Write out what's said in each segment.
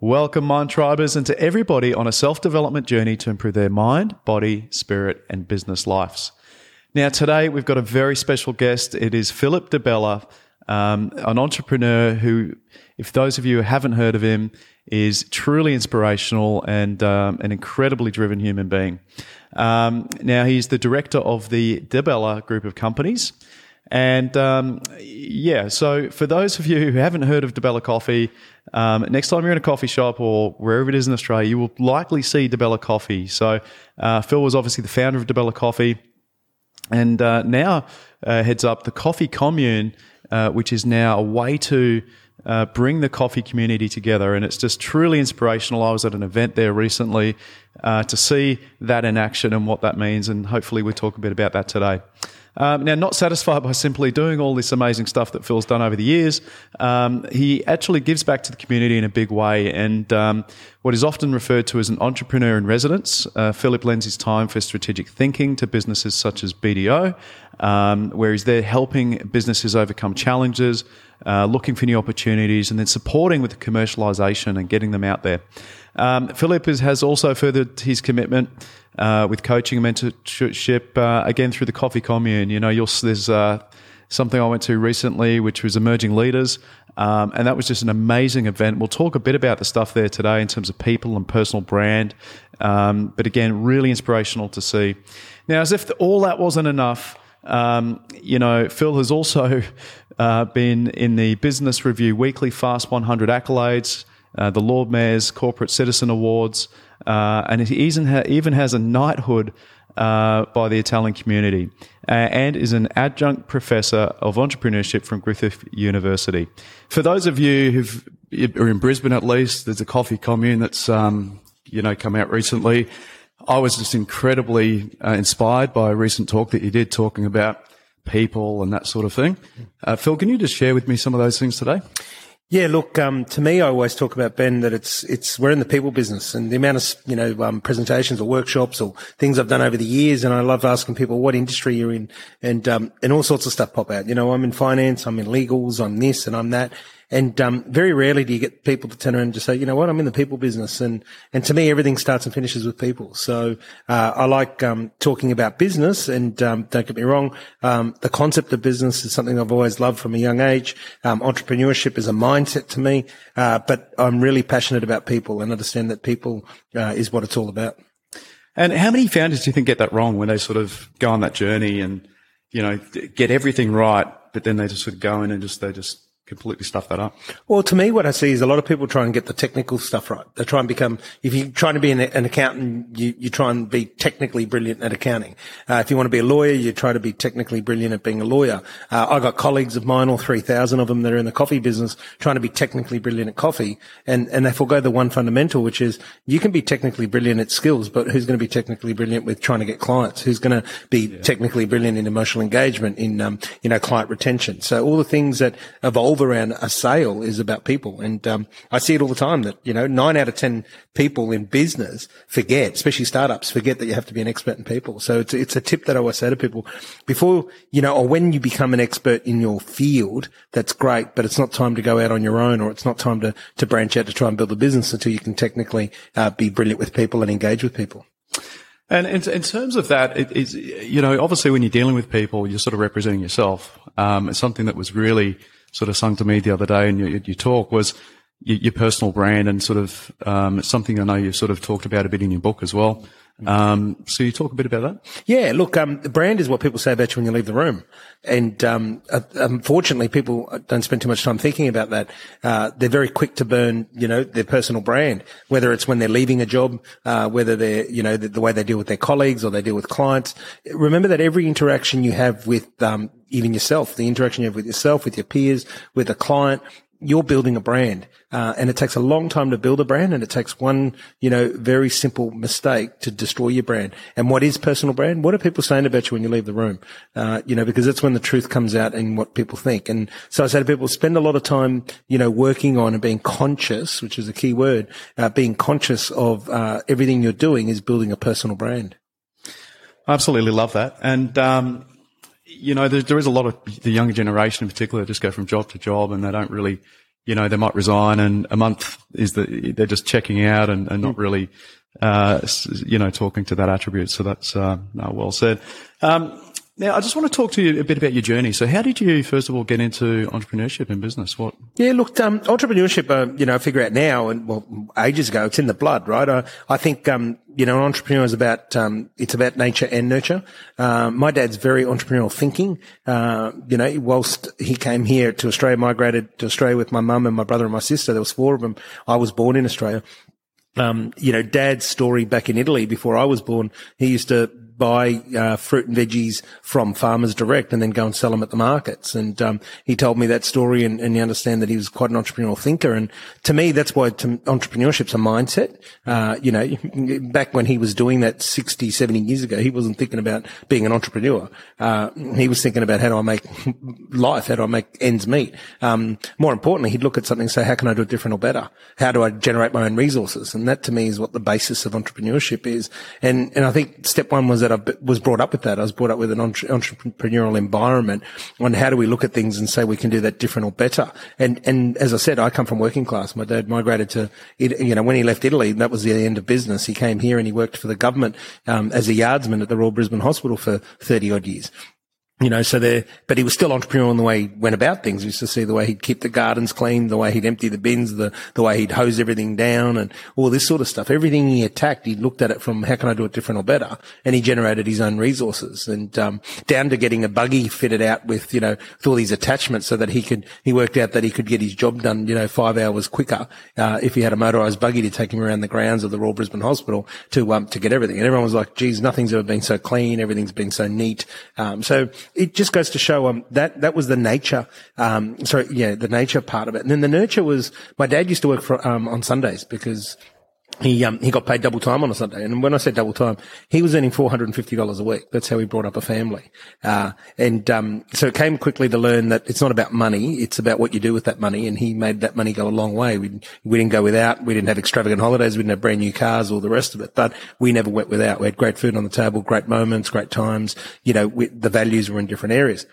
Welcome, Mind Tribers, and to everybody on a self development journey to improve their mind, body, spirit, and business lives. Now, today we've got a very special guest. It is Philip Di Bella, um, an entrepreneur who, if those of you who haven't heard of him, is truly inspirational and um, an incredibly driven human being. Um, now, he's the director of the Di Bella group of companies. And um, yeah, so for those of you who haven't heard of Di Bella Coffee, um, next time you're in a coffee shop or wherever it is in Australia, you will likely see Di Bella Coffee. So uh, Phil was obviously the founder of Di Bella Coffee, and uh, now uh, heads up the Coffee Commune, uh, which is now a way to uh, bring the coffee community together. And it's just truly inspirational. I was at an event there recently uh, to see that in action and what that means, and hopefully we'll talk a bit about that today. Um, now, not satisfied by simply doing all this amazing stuff that Phil's done over the years, um, he actually gives back to the community in a big way. And um, what is often referred to as an entrepreneur in residence, uh, Philip lends his time for strategic thinking to businesses such as BDO, um, where he's there helping businesses overcome challenges, uh, looking for new opportunities, and then supporting with the commercialization and getting them out there. Um, Philip is, has also furthered his commitment uh, with coaching and mentorship uh, again through the Coffee Commune. You know, there's uh, something I went to recently, which was emerging leaders. Um, and that was just an amazing event. We'll talk a bit about the stuff there today in terms of people and personal brand. Um, but again, really inspirational to see. Now, as if all that wasn't enough, um, you know, Phil has also uh, been in the Business Review Weekly Fast 100 accolades, uh, the Lord Mayor's Corporate Citizen Awards, uh, and he even, ha- even has a knighthood uh, by the Italian community uh, and is an adjunct professor of entrepreneurship from Griffith University. For those of you who are in Brisbane at least, there's a coffee commune that's um, you know come out recently. I was just incredibly uh, inspired by a recent talk that you did talking about people and that sort of thing. Uh, Phil, can you just share with me some of those things today? Yeah, look, um, to me, I always talk about Ben that it's it's we're in the people business, and the amount of you know um, presentations or workshops or things I've done over the years, and I love asking people what industry you're in, and um, and all sorts of stuff pop out. You know, I'm in finance, I'm in legals, I'm this, and I'm that, and um, very rarely do you get people to turn around and just say, you know what, I'm in the people business. And, and to me, everything starts and finishes with people. So uh, I like um, talking about business. And um, don't get me wrong, um, the concept of business is something I've always loved from a young age. Um, entrepreneurship is a mindset to me. Uh, but I'm really passionate about people and understand that people uh, is what it's all about. And how many founders do you think get that wrong when they sort of go on that journey and, you know, get everything right, but then they just sort of go in and just, they just completely stuff that up. Well, to me, what I see is a lot of people try and get the technical stuff right. They try and become, if you're trying to be an, an accountant, you, you try and be technically brilliant at accounting. Uh, if you want to be a lawyer, you try to be technically brilliant at being a lawyer. Uh, I got colleagues of mine, all 3,000 of them that are in the coffee business, trying to be technically brilliant at coffee. And, and they forego the one fundamental, which is you can be technically brilliant at skills, but who's going to be technically brilliant with trying to get clients? Who's going to be yeah. technically brilliant in emotional engagement, in, um, you know, client retention? So all the things that evolve around a sale is about people. And, um, I see it all the time that, you know, nine out of 10 people in business forget, especially startups forget that you have to be an expert in people. So it's, it's a tip that I always say to people before, you know, or when you become an expert in your field, that's great, but it's not time to go out on your own or it's not time to, to branch out to try and build a business until you can technically uh, be brilliant with people and engage with people. And in, in, terms of that, it is, you know, obviously when you're dealing with people, you're sort of representing yourself. Um, it's something that was really sort of sung to me the other day in your, your talk was your, your, personal brand and sort of um, something I know you've sort of talked about a bit in your book as well. Um, so you talk a bit about that? Yeah, look, um, the brand is what people say about you when you leave the room. And, um, uh, unfortunately, people don't spend too much time thinking about that. Uh, they're very quick to burn, you know, their personal brand, whether it's when they're leaving a job, uh, whether they're, you know, the, the, way they deal with their colleagues or they deal with clients. Remember that every interaction you have with, um, even yourself, the interaction you have with yourself, with your peers, with a client, you're building a brand, uh, and it takes a long time to build a brand, and it takes one, you know, very simple mistake to destroy your brand. And what is personal brand? What are people saying about you when you leave the room? Uh, you know, because that's when the truth comes out and what people think. And so I say to people, spend a lot of time, you know, working on and being conscious, which is a key word, uh, being conscious of uh, everything you're doing is building a personal brand. I absolutely love that, and. Um you know, there, there is a lot of the younger generation in particular just go from job to job and they don't really, you know, they might resign and a month is the, they're just checking out and, and not Hmm. really, uh, you know, talking to that attribute. So that's, uh, well said. Um, now I just want to talk to you a bit about your journey. So how did you, first of all, get into entrepreneurship and business? What? Yeah, look, um, entrepreneurship, uh, you know, I figure out now and well, ages ago, it's in the blood, right? I, I think, um, you know, an entrepreneur is about, um, it's about nature and nurture. Um, my dad's very entrepreneurial thinking. Uh, you know, whilst he came here to Australia, migrated to Australia with my mum and my brother and my sister, there was four of them. I was born in Australia. um, you know, dad's story back in Italy before I was born, he used to buy uh, fruit and veggies from farmers direct and then go and sell them at the markets. And um, he told me that story and, and you understand that he was quite an entrepreneurial thinker. And to me, that's why to, entrepreneurship's a mindset. Uh, you know, back when he was doing that 60, 70 years ago, he wasn't thinking about being an entrepreneur. Uh, he was thinking about how do I make life? How do I make ends meet? Um, more importantly, he'd look at something and say, how can I do it different or better? How do I generate my own resources? And that to me is what the basis of entrepreneurship is. And, and I think step one was that I was brought up with that. I was brought up with an entre- entrepreneurial environment on how do we look at things and say we can do that different or better. And, and as I said, I come from working class. My dad migrated to, you know, when he left Italy, that was the end of business. He came here and he worked for the government, um, as a yardsman at the Royal Brisbane Hospital for 30 odd years. You know, so there, but he was still entrepreneurial in the way he went about things. We used to see the way he'd keep the gardens clean, the way he'd empty the bins, the, the way he'd hose everything down and all this sort of stuff. Everything he attacked, he looked at it from how can I do it different or better? And he generated his own resources and, um, down to getting a buggy fitted out with, you know, with all these attachments so that he could, he worked out that he could get his job done, you know, five hours quicker, uh, if he had a motorized buggy to take him around the grounds of the Royal Brisbane Hospital to, um, to get everything. And everyone was like, geez, nothing's ever been so clean. Everything's been so neat. Um, so it just goes to show, um, that, that was the nature, um, sorry, yeah, the nature part of it. And then the nurture was, my dad used to work for, um, on Sundays because he um he got paid double time on a Sunday, and when I said double time, he was earning four hundred and fifty dollars a week. That's how he brought up a family, uh, and um so it came quickly to learn that it's not about money; it's about what you do with that money. And he made that money go a long way. We we didn't go without. We didn't have extravagant holidays. We didn't have brand new cars, all the rest of it. But we never went without. We had great food on the table, great moments, great times. You know, we, the values were in different areas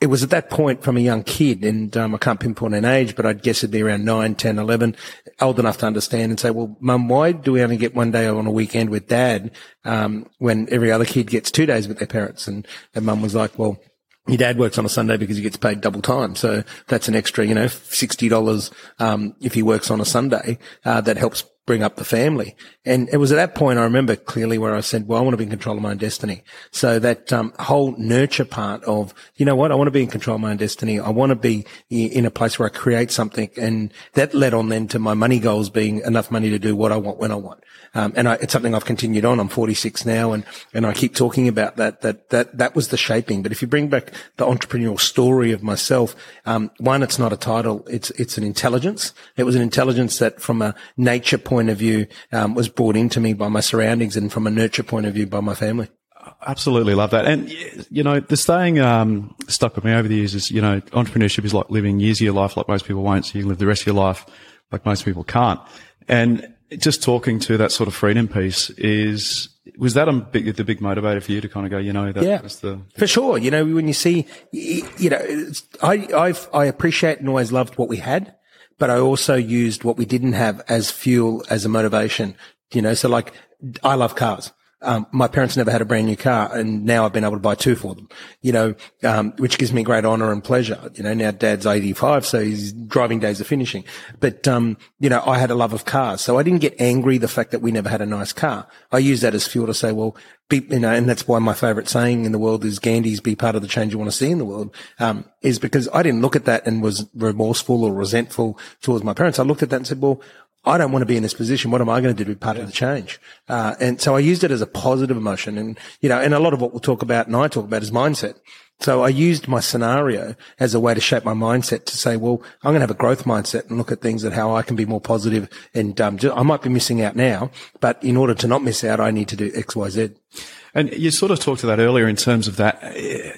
it was at that point from a young kid, and um, I can't pinpoint an age, but I'd guess it'd be around 9, 10, 11, old enough to understand and say, well, mum, why do we only get one day on a weekend with dad um, when every other kid gets two days with their parents? And, and mum was like, well, your dad works on a Sunday because he gets paid double time. So that's an extra, you know, $60 um, if he works on a Sunday. Uh, that helps bring up the family. And it was at that point I remember clearly where I said, well, I want to be in control of my own destiny. So that um, whole nurture part of, you know what, I want to be in control of my own destiny. I want to be in a place where I create something. And that led on then to my money goals being enough money to do what I want when I want. Um, and I, it's something I've continued on. I'm 46 now and, and I keep talking about that, that, that, that was the shaping. But if you bring back the entrepreneurial story of myself, um, one, it's not a title. It's, it's an intelligence. It was an intelligence that from a nature point of view, um, was brought into me by my surroundings and from a nurture point of view by my family. Absolutely love that. And, you know, the saying um, stuck with me over the years is, you know, entrepreneurship is like living years of your life like most people won't. So you can live the rest of your life like most people can't. And just talking to that sort of freedom piece is, was that a big, the big motivator for you to kind of go, you know, that Yeah. was the, For sure. You know, when you see, you know, I, I've, I appreciate and always loved what we had, but I also used what we didn't have as fuel, as a motivation, you know, so like, I love cars. Um, my parents never had a brand new car and now I've been able to buy two for them, you know, um, which gives me great honor and pleasure. You know, now dad's 85, so his driving days are finishing. But, um, you know, I had a love of cars. So I didn't get angry the fact that we never had a nice car. I use that as fuel to say, well, be, you know, and that's why my favorite saying in the world is Gandhi's be part of the change you want to see in the world, um, is because I didn't look at that and was remorseful or resentful towards my parents. I looked at that and said, well, I don't want to be in this position. What am I going to do to be part of the change? Uh, and so I used it as a positive emotion. And, you know, and a lot of what we'll talk about and I talk about is mindset. So I used my scenario as a way to shape my mindset to say, well, I'm going to have a growth mindset and look at things and how I can be more positive. And, um, I might be missing out now, but in order to not miss out, I need to do X, Y, Z. And you sort of talked to that earlier in terms of that uh,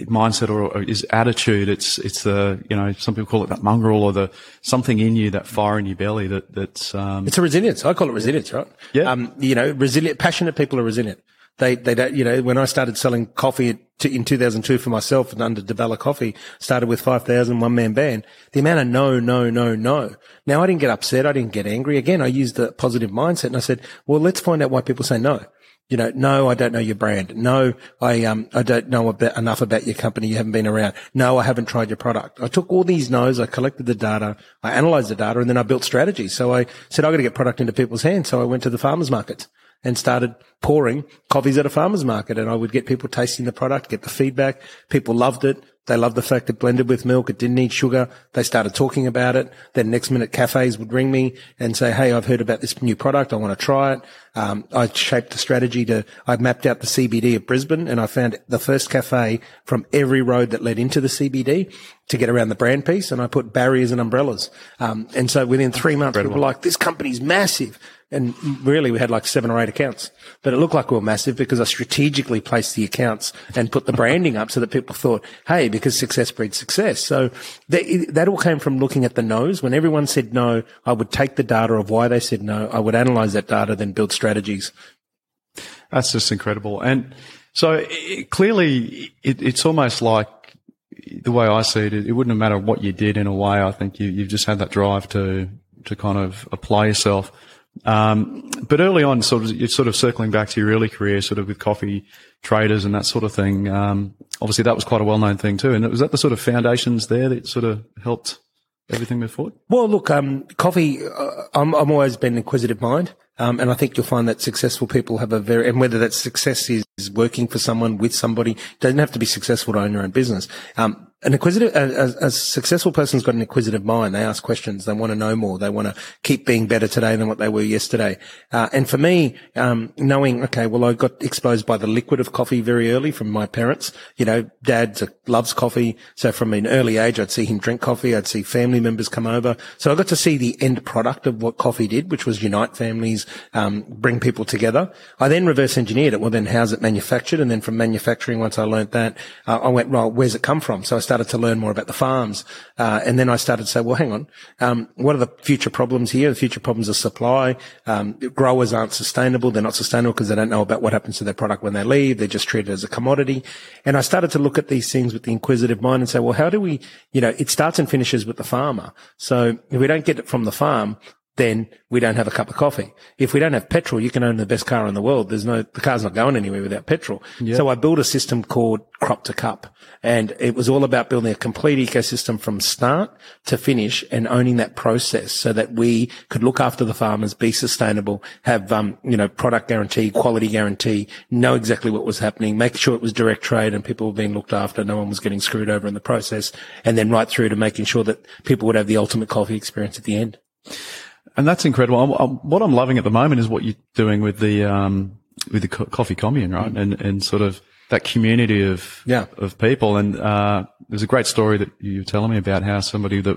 mindset or, or is attitude. It's it's the you know some people call it that mongrel or the something in you that fire in your belly that that's um, It's a resilience. I call it resilience, right? Yeah. Um, you know, resilient, passionate people are resilient. They, they don't, you know, when I started selling coffee in 2002 for myself and under Di Bella Coffee, started with 5,000 one man band. The amount of no, no, no, no. Now I didn't get upset. I didn't get angry. Again, I used the positive mindset and I said, well, let's find out why people say no. You know, no, I don't know your brand. No, I, um, I don't know about, enough about your company. You haven't been around. No, I haven't tried your product. I took all these no's. I collected the data. I analyzed the data and then I built strategies. So I said, I got to get product into people's hands. So I went to the farmers markets and started pouring coffees at a farmer's market. And I would get people tasting the product, get the feedback. People loved it. They loved the fact it blended with milk. It didn't need sugar. They started talking about it. Then next minute cafes would ring me and say, Hey, I've heard about this new product. I want to try it. Um, I shaped the strategy to, I mapped out the CBD of Brisbane and I found the first cafe from every road that led into the CBD to get around the brand piece. And I put barriers and umbrellas. Um, and so within three months, Incredible. people were like, this company's massive. And really, we had like seven or eight accounts, but it looked like we were massive because I strategically placed the accounts and put the branding up so that people thought, Hey, because success breeds success. So that, that all came from looking at the no's. When everyone said no, I would take the data of why they said no. I would analyze that data, then build strategies. That's just incredible. And so it, clearly it, it's almost like the way I see it, it wouldn't have mattered what you did in a way. I think you, you've just had that drive to, to kind of apply yourself. Um, but early on, sort of, you're sort of circling back to your early career, sort of with coffee traders and that sort of thing. Um, obviously that was quite a well-known thing too. And was that the sort of foundations there that sort of helped everything move forward? Well, look, um, coffee, uh, I'm, I'm always been an inquisitive mind. Um, and I think you'll find that successful people have a very, and whether that success is working for someone with somebody, doesn't have to be successful to own your own business. Um, an inquisitive, a, a, successful person's got an inquisitive mind. They ask questions. They want to know more. They want to keep being better today than what they were yesterday. Uh, and for me, um, knowing, okay, well, I got exposed by the liquid of coffee very early from my parents. You know, dad loves coffee. So from an early age, I'd see him drink coffee. I'd see family members come over. So I got to see the end product of what coffee did, which was unite families, um, bring people together. I then reverse engineered it. Well, then how's it manufactured? And then from manufacturing, once I learned that, uh, I went, well, where's it come from? So I started to learn more about the farms. Uh, and then I started to say, well, hang on. Um, what are the future problems here? The future problems are supply. Um, growers aren't sustainable. They're not sustainable because they don't know about what happens to their product when they leave. They're just treated as a commodity. And I started to look at these things with the inquisitive mind and say, well, how do we, you know, it starts and finishes with the farmer. So if we don't get it from the farm, then we don't have a cup of coffee. If we don't have petrol, you can own the best car in the world. There's no, the car's not going anywhere without petrol. Yep. So I built a system called crop to cup and it was all about building a complete ecosystem from start to finish and owning that process so that we could look after the farmers, be sustainable, have, um, you know, product guarantee, quality guarantee, know exactly what was happening, make sure it was direct trade and people were being looked after. No one was getting screwed over in the process and then right through to making sure that people would have the ultimate coffee experience at the end. And that's incredible. I'm, I'm, what I'm loving at the moment is what you're doing with the um, with the co- coffee commune, right? Mm. And and sort of that community of yeah. of people. And uh, there's a great story that you were telling me about how somebody that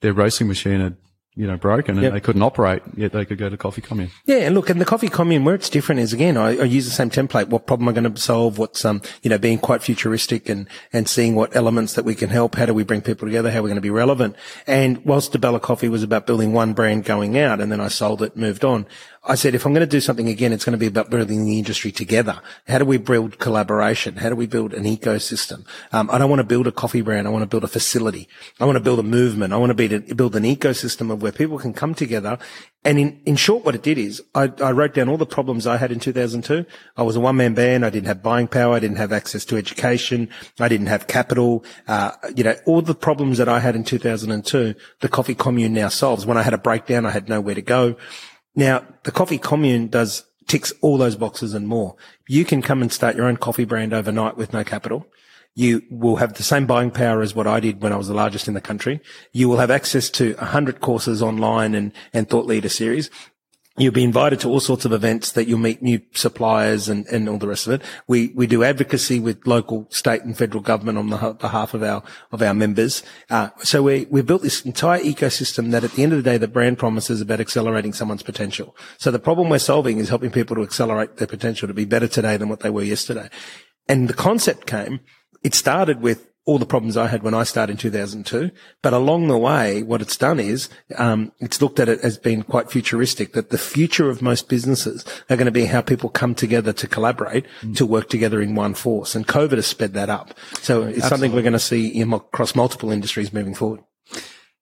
their roasting machine had you know, broken and yep. they couldn't operate, yet they could go to coffee commune. Yeah, and look, and the coffee commune, where it's different is again, I, I use the same template. What problem am I going to solve? What's, um, you know, being quite futuristic and, and seeing what elements that we can help. How do we bring people together? How are we going to be relevant? And whilst Di Bella Coffee was about building one brand going out and then I sold it, moved on, I said, if I'm going to do something again, it's going to be about building the industry together. How do we build collaboration? How do we build an ecosystem? Um, I don't want to build a coffee brand. I want to build a facility. I want to build a movement. I want to build, build an ecosystem of where people can come together. And in, in short, what it did is I, I wrote down all the problems I had in 2002. I was a one man band. I didn't have buying power. I didn't have access to education. I didn't have capital. Uh, you know, all the problems that I had in 2002, the coffee commune now solves. When I had a breakdown, I had nowhere to go. Now, the coffee commune does ticks all those boxes and more. You can come and start your own coffee brand overnight with no capital. You will have the same buying power as what I did when I was the largest in the country. You will have access to a hundred courses online and, and thought leader series. You'll be invited to all sorts of events that you'll meet new suppliers and, and all the rest of it. We, we do advocacy with local, state and federal government on the behalf of our, of our members. Uh, so we, we've built this entire ecosystem that at the end of the day, the brand promises about accelerating someone's potential. So the problem we're solving is helping people to accelerate their potential to be better today than what they were yesterday. And the concept came, it started with all the problems I had when I started in 2002. But along the way, what it's done is, um, it's looked at it as being quite futuristic that the future of most businesses are going to be how people come together to collaborate, mm. to work together in one force. And COVID has sped that up. So it's Absolutely. something we're going to see in, across multiple industries moving forward.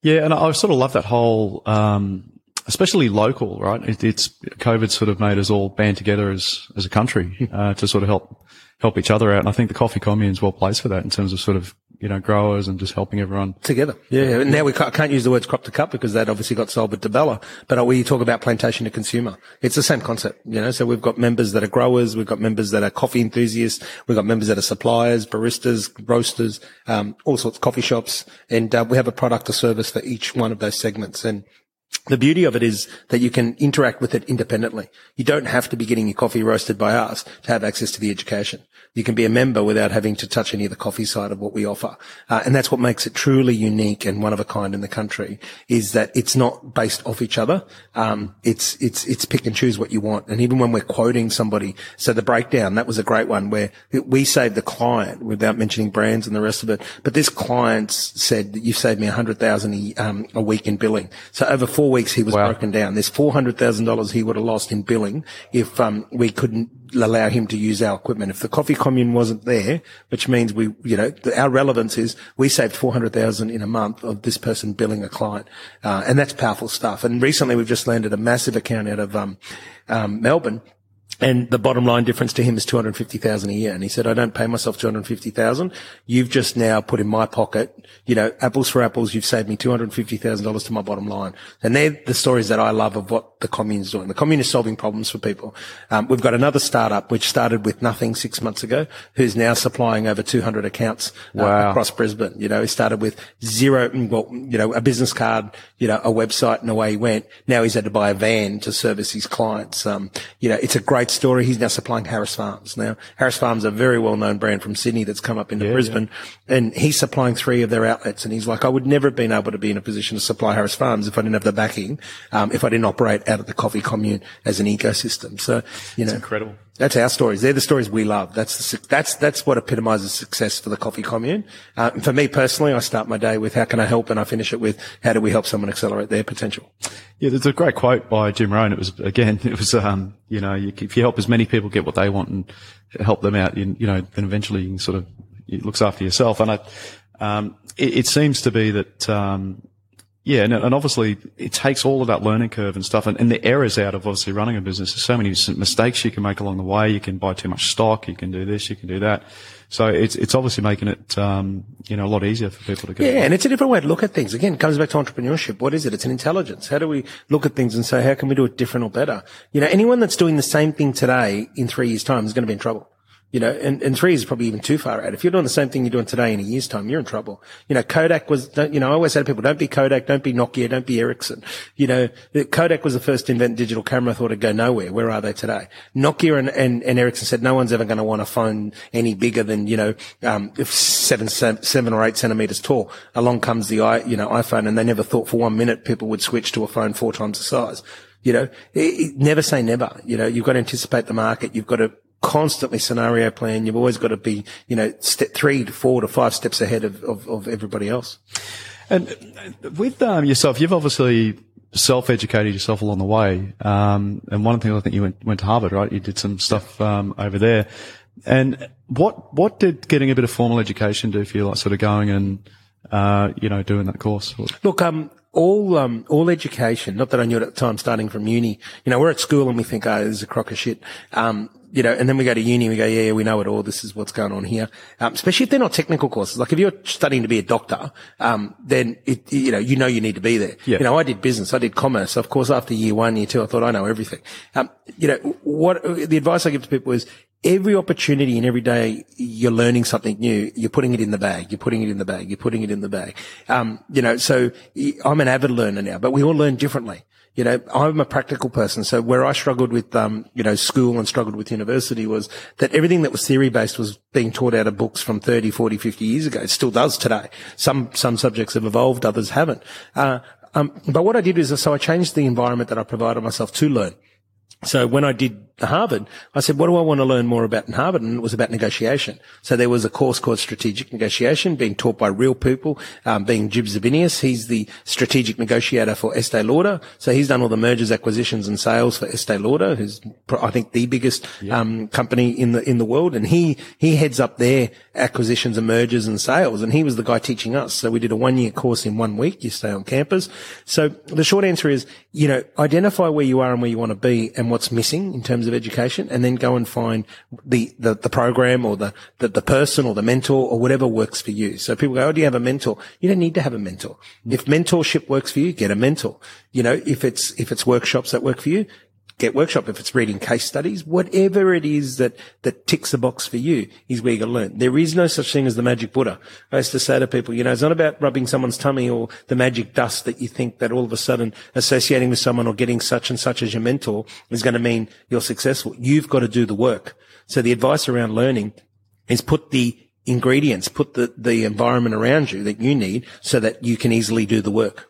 Yeah. And I sort of love that whole, um, especially local, right? It, it's COVID sort of made us all band together as, as a country, uh, to sort of help help each other out. And I think the coffee commune is well placed for that in terms of sort of, you know, growers and just helping everyone together. Yeah. Now we can't, use the words crop to cup because that obviously got sold with Di Bella, but we talk about plantation to consumer. It's the same concept, you know, so we've got members that are growers. We've got members that are coffee enthusiasts. We've got members that are suppliers, baristas, roasters, um, all sorts of coffee shops. And uh, we have a product or service for each one of those segments. And the beauty of it is that you can interact with it independently. You don't have to be getting your coffee roasted by us to have access to the education. You can be a member without having to touch any of the coffee side of what we offer. Uh, and that's what makes it truly unique and one of a kind in the country is that it's not based off each other. Um, it's, it's, it's pick and choose what you want. And even when we're quoting somebody, so the breakdown, that was a great one where we saved the client without mentioning brands and the rest of it. But this client said that you saved me a hundred thousand um, a week in billing. So over four weeks he was wow. broken down. There's four hundred thousand dollars he would have lost in billing if um, we couldn't allow him to use our equipment. If the coffee commune wasn't there, which means we, you know, our relevance is we saved 400,000 in a month of this person billing a client. Uh, and that's powerful stuff. And recently we've just landed a massive account out of, um, um, Melbourne and the bottom line difference to him is 250,000 a year. And he said, I don't pay myself 250,000. You've just now put in my pocket, you know, apples for apples. You've saved me $250,000 to my bottom line. And they're the stories that I love of what the commune's doing. The commune is solving problems for people. Um, we've got another startup which started with nothing six months ago, who's now supplying over 200 accounts uh, wow. across Brisbane. You know, he started with zero, well, you know, a business card, you know, a website and away he went. Now he's had to buy a van to service his clients. Um, you know, it's a great story. He's now supplying Harris Farms. Now, Harris Farms, are a very well-known brand from Sydney that's come up into yeah, Brisbane, yeah. and he's supplying three of their outlets. And he's like, I would never have been able to be in a position to supply Harris Farms if I didn't have the backing, um, if I didn't operate out of the coffee commune as an ecosystem. So, you know, it's incredible. That's our stories. They're the stories we love. That's the, that's that's what epitomizes success for the coffee commune. Uh, for me personally, I start my day with how can I help, and I finish it with how do we help someone accelerate their potential. Yeah, there's a great quote by Jim Rohn. It was again, it was um, you know, if you help as many people get what they want and help them out, you, you know, then eventually you can sort of it looks after yourself. And I, um, it, it, seems to be that um, yeah, and, and, obviously it takes all of that learning curve and stuff and, and, the errors out of obviously running a business. There's so many mistakes you can make along the way. You can buy too much stock. You can do this. You can do that. So it's it's obviously making it um, you know a lot easier for people to get. Yeah, and it's a different way to look at things. Again, it comes back to entrepreneurship. What is it? It's an intelligence. How do we look at things and say how can we do it different or better? You know, anyone that's doing the same thing today in three years' time is going to be in trouble. You know, and, and three is probably even too far out. If you're doing the same thing you're doing today in a year's time, you're in trouble. You know, Kodak was, you know, I always say to people, don't be Kodak, don't be Nokia, don't be Ericsson. You know, Kodak was the first to invent digital camera, thought it'd go nowhere. Where are they today? Nokia and, and, and Ericsson said no one's ever going to want a phone any bigger than, you know, um, seven, seven or eight centimeters tall. Along comes the, you know, iPhone and they never thought for one minute people would switch to a phone four times the size. You know, it, it, never say never. You know, you've got to anticipate the market. You've got to constantly scenario plan. You've always got to be, you know, step three to four to five steps ahead of, of, of everybody else. And with um, yourself, you've obviously self-educated yourself along the way. Um, and one of the things I think you went, went to Harvard, right? You did some stuff um, over there. And what what did getting a bit of formal education do for you, like sort of going and uh, you know doing that course? Look, um, all um, all education. Not that I knew it at the time, starting from uni. You know, we're at school and we think, oh, this is a crock of shit. Um, you know, and then we go to uni, we go, yeah, yeah we know it all. This is what's going on here. Um, especially if they're not technical courses. Like if you're studying to be a doctor, um, then it, you know, you know, you need to be there. Yeah. You know, I did business, I did commerce. Of course, after year one, year two, I thought I know everything. Um, you know, what the advice I give to people is every opportunity and every day you're learning something new, you're putting it in the bag, you're putting it in the bag, you're putting it in the bag. Um, you know, so I'm an avid learner now, but we all learn differently you know, I'm a practical person. So where I struggled with, um, you know, school and struggled with university was that everything that was theory based was being taught out of books from 30, 40, 50 years ago. It still does today. Some, some subjects have evolved, others haven't. Uh, um, but what I did is, so I changed the environment that I provided myself to learn. So when I did Harvard, I said, what do I want to learn more about in Harvard? And it was about negotiation. So there was a course called strategic negotiation being taught by real people, um, being Jib Zabinius. He's the strategic negotiator for Estee Lauder. So he's done all the mergers, acquisitions and sales for Estee Lauder, who's I think the biggest, yeah. um, company in the, in the world. And he, he heads up their acquisitions and mergers and sales. And he was the guy teaching us. So we did a one year course in one week. You stay on campus. So the short answer is, you know, identify where you are and where you want to be and what's missing in terms of education and then go and find the, the, the program or the, the, the, person or the mentor or whatever works for you. So people go, oh, do you have a mentor? You don't need to have a mentor. If mentorship works for you, get a mentor. You know, if it's, if it's workshops that work for you, get workshop, if it's reading case studies, whatever it is that, that ticks the box for you is where you're going to learn. There is no such thing as the magic Buddha. I used to say to people, you know, it's not about rubbing someone's tummy or the magic dust that you think that all of a sudden associating with someone or getting such and such as your mentor is going to mean you're successful. You've got to do the work. So the advice around learning is put the ingredients, put the, the environment around you that you need so that you can easily do the work.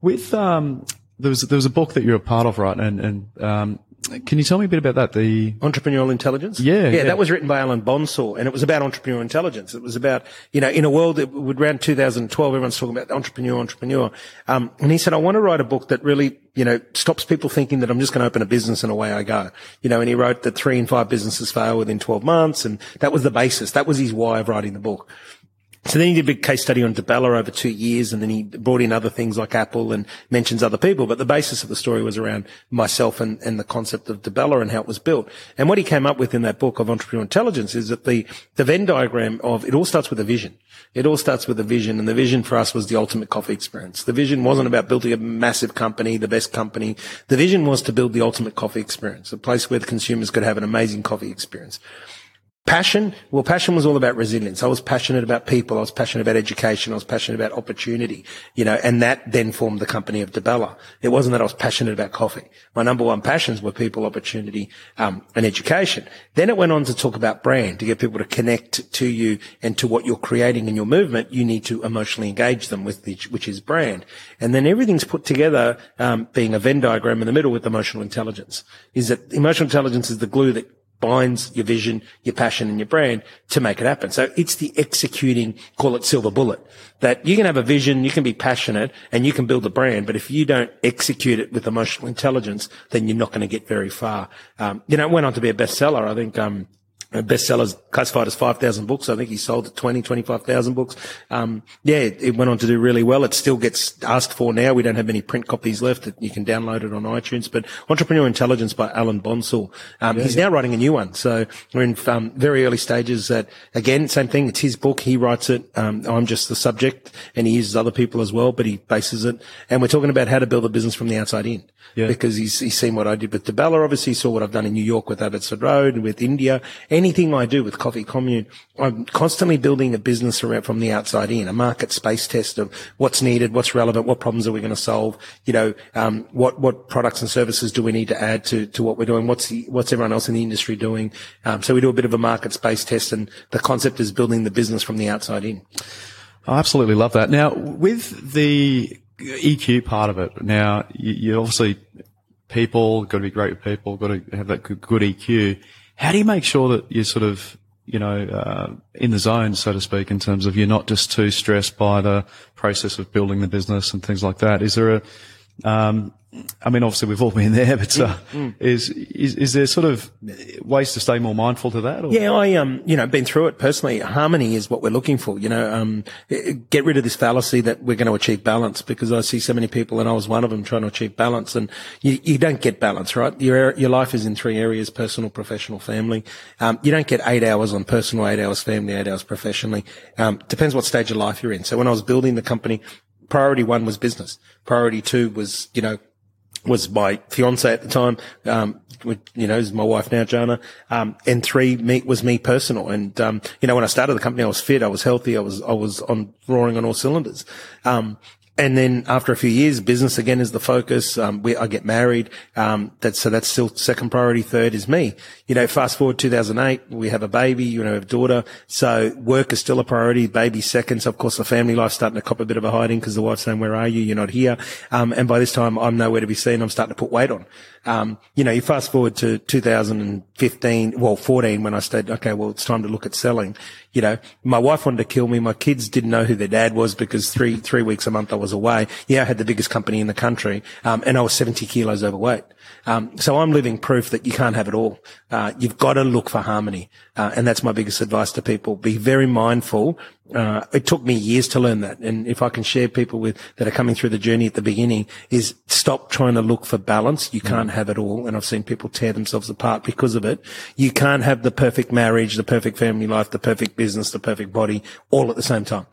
With um, there was there was a book that you're a part of, right? And and um, can you tell me a bit about that? The entrepreneurial intelligence. Yeah, yeah, yeah, that was written by Alan Bonsall, and it was about entrepreneurial intelligence. It was about you know in a world that would around 2012, everyone's talking about entrepreneur, entrepreneur. Um, and he said, I want to write a book that really you know stops people thinking that I'm just going to open a business and away I go. You know, and he wrote that three in five businesses fail within 12 months, and that was the basis. That was his why of writing the book. So then he did a big case study on Bella over two years and then he brought in other things like Apple and mentions other people. But the basis of the story was around myself and, and the concept of Bella and how it was built. And what he came up with in that book of entrepreneurial intelligence is that the, the Venn diagram of it all starts with a vision. It all starts with a vision and the vision for us was the ultimate coffee experience. The vision wasn't about building a massive company, the best company. The vision was to build the ultimate coffee experience, a place where the consumers could have an amazing coffee experience. Passion, well, passion was all about resilience. I was passionate about people. I was passionate about education. I was passionate about opportunity, you know, and that then formed the company of Di Bella. It wasn't that I was passionate about coffee. My number one passions were people, opportunity, um, and education. Then it went on to talk about brand, to get people to connect to you and to what you're creating in your movement. You need to emotionally engage them with the, which is brand. And then everything's put together, um, being a Venn diagram in the middle with emotional intelligence. Is that emotional intelligence is the glue that binds your vision, your passion and your brand to make it happen. So it's the executing, call it silver bullet, that you can have a vision, you can be passionate and you can build a brand, but if you don't execute it with emotional intelligence, then you're not going to get very far. Um, you know, it went on to be a bestseller. I think, um, bestsellers classified as 5,000 books. I think he sold 20, 25,000 books. Um, yeah, it, it, went on to do really well. It still gets asked for now. We don't have any print copies left. You can download it on iTunes, but Entrepreneur Intelligence by Alan Bonsall. Um, yeah, he's yeah. now writing a new one. So we're in um, very early stages that again, same thing. It's his book. He writes it. Um, I'm just the subject and he uses other people as well, but he bases it. And we're talking about how to build a business from the outside in yeah. because he's, he's seen what I did with Di Bella. Obviously, he saw what I've done in New York with Abbotsford Road and with India. Anything I do with Coffee Commune, I'm constantly building a business around from the outside in, a market space test of what's needed, what's relevant, what problems are we going to solve, you know, um, what, what products and services do we need to add to, to what we're doing? What's the, what's everyone else in the industry doing? Um, so we do a bit of a market space test and the concept is building the business from the outside in. I absolutely love that. Now, with the EQ part of it, now you, you obviously people got to be great with people, got to have that good, good EQ. How do you make sure that you're sort of you know, uh, in the zone, so to speak, in terms of you're not just too stressed by the process of building the business and things like that. Is there a, um, I mean, obviously we've all been there, but uh, mm, mm. is, is is there sort of ways to stay more mindful to that? Or? Yeah, I um, you know, been through it personally. Harmony is what we're looking for. You know, um, get rid of this fallacy that we're going to achieve balance because I see so many people, and I was one of them, trying to achieve balance, and you, you don't get balance, right? Your your life is in three areas: personal, professional, family. Um, you don't get eight hours on personal, eight hours family, eight hours professionally. Um, depends what stage of life you're in. So when I was building the company, priority one was business. Priority two was, you know, was my fiance at the time, um, you know, is my wife now, Jana. Um, and three, me, was me personal. And, um, you know, when I started the company, I was fit, I was healthy, I was, I was on roaring on all cylinders. Um, and then after a few years, business again is the focus. Um, we, I get married. Um, that's, so that's still second priority. Third is me. You know, fast forward 2008, we have a baby, you know, a daughter. So work is still a priority. Baby second. So of course the family life's starting to cop a bit of a hiding because the wife's saying, where are you? You're not here. Um, and by this time I'm nowhere to be seen. I'm starting to put weight on. Um, you know, you fast forward to 2015, well, 14 when I said, okay, well, it's time to look at selling. You know, my wife wanted to kill me. My kids didn't know who their dad was because three, three weeks a month I was away. Yeah, I had the biggest company in the country. Um, and I was 70 kilos overweight. Um, so I'm living proof that you can't have it all. Uh, you've got to look for harmony. Uh, and that's my biggest advice to people. Be very mindful. Uh, it took me years to learn that. And if I can share people with that are coming through the journey at the beginning is stop trying to look for balance. You can't have it all. And I've seen people tear themselves apart because of it. You can't have the perfect marriage, the perfect family life, the perfect business, the perfect body all at the same time.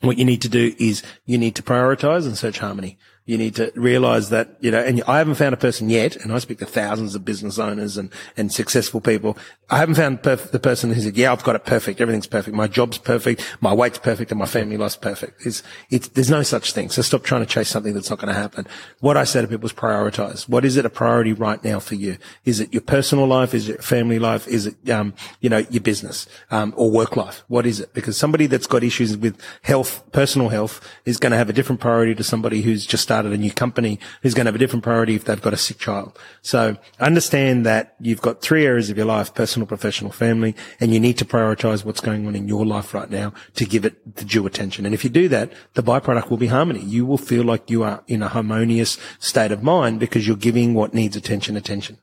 What you need to do is you need to prioritize and search harmony. You need to realize that, you know, and I haven't found a person yet, and I speak to thousands of business owners and, and successful people. I haven't found perf- the person who said, yeah, I've got it perfect. Everything's perfect. My job's perfect. My weight's perfect and my family life's perfect. It's, it's, there's no such thing. So stop trying to chase something that's not going to happen. What I say to people is prioritize. What is it a priority right now for you? Is it your personal life? Is it family life? Is it, um, you know, your business, um, or work life? What is it? Because somebody that's got issues with health, personal health is going to have a different priority to somebody who's just started a new company who's going to have a different priority if they've got a sick child. So understand that you've got three areas of your life, personal, professional, family, and you need to prioritize what's going on in your life right now to give it the due attention. And if you do that, the byproduct will be harmony. You will feel like you are in a harmonious state of mind because you're giving what needs attention attention.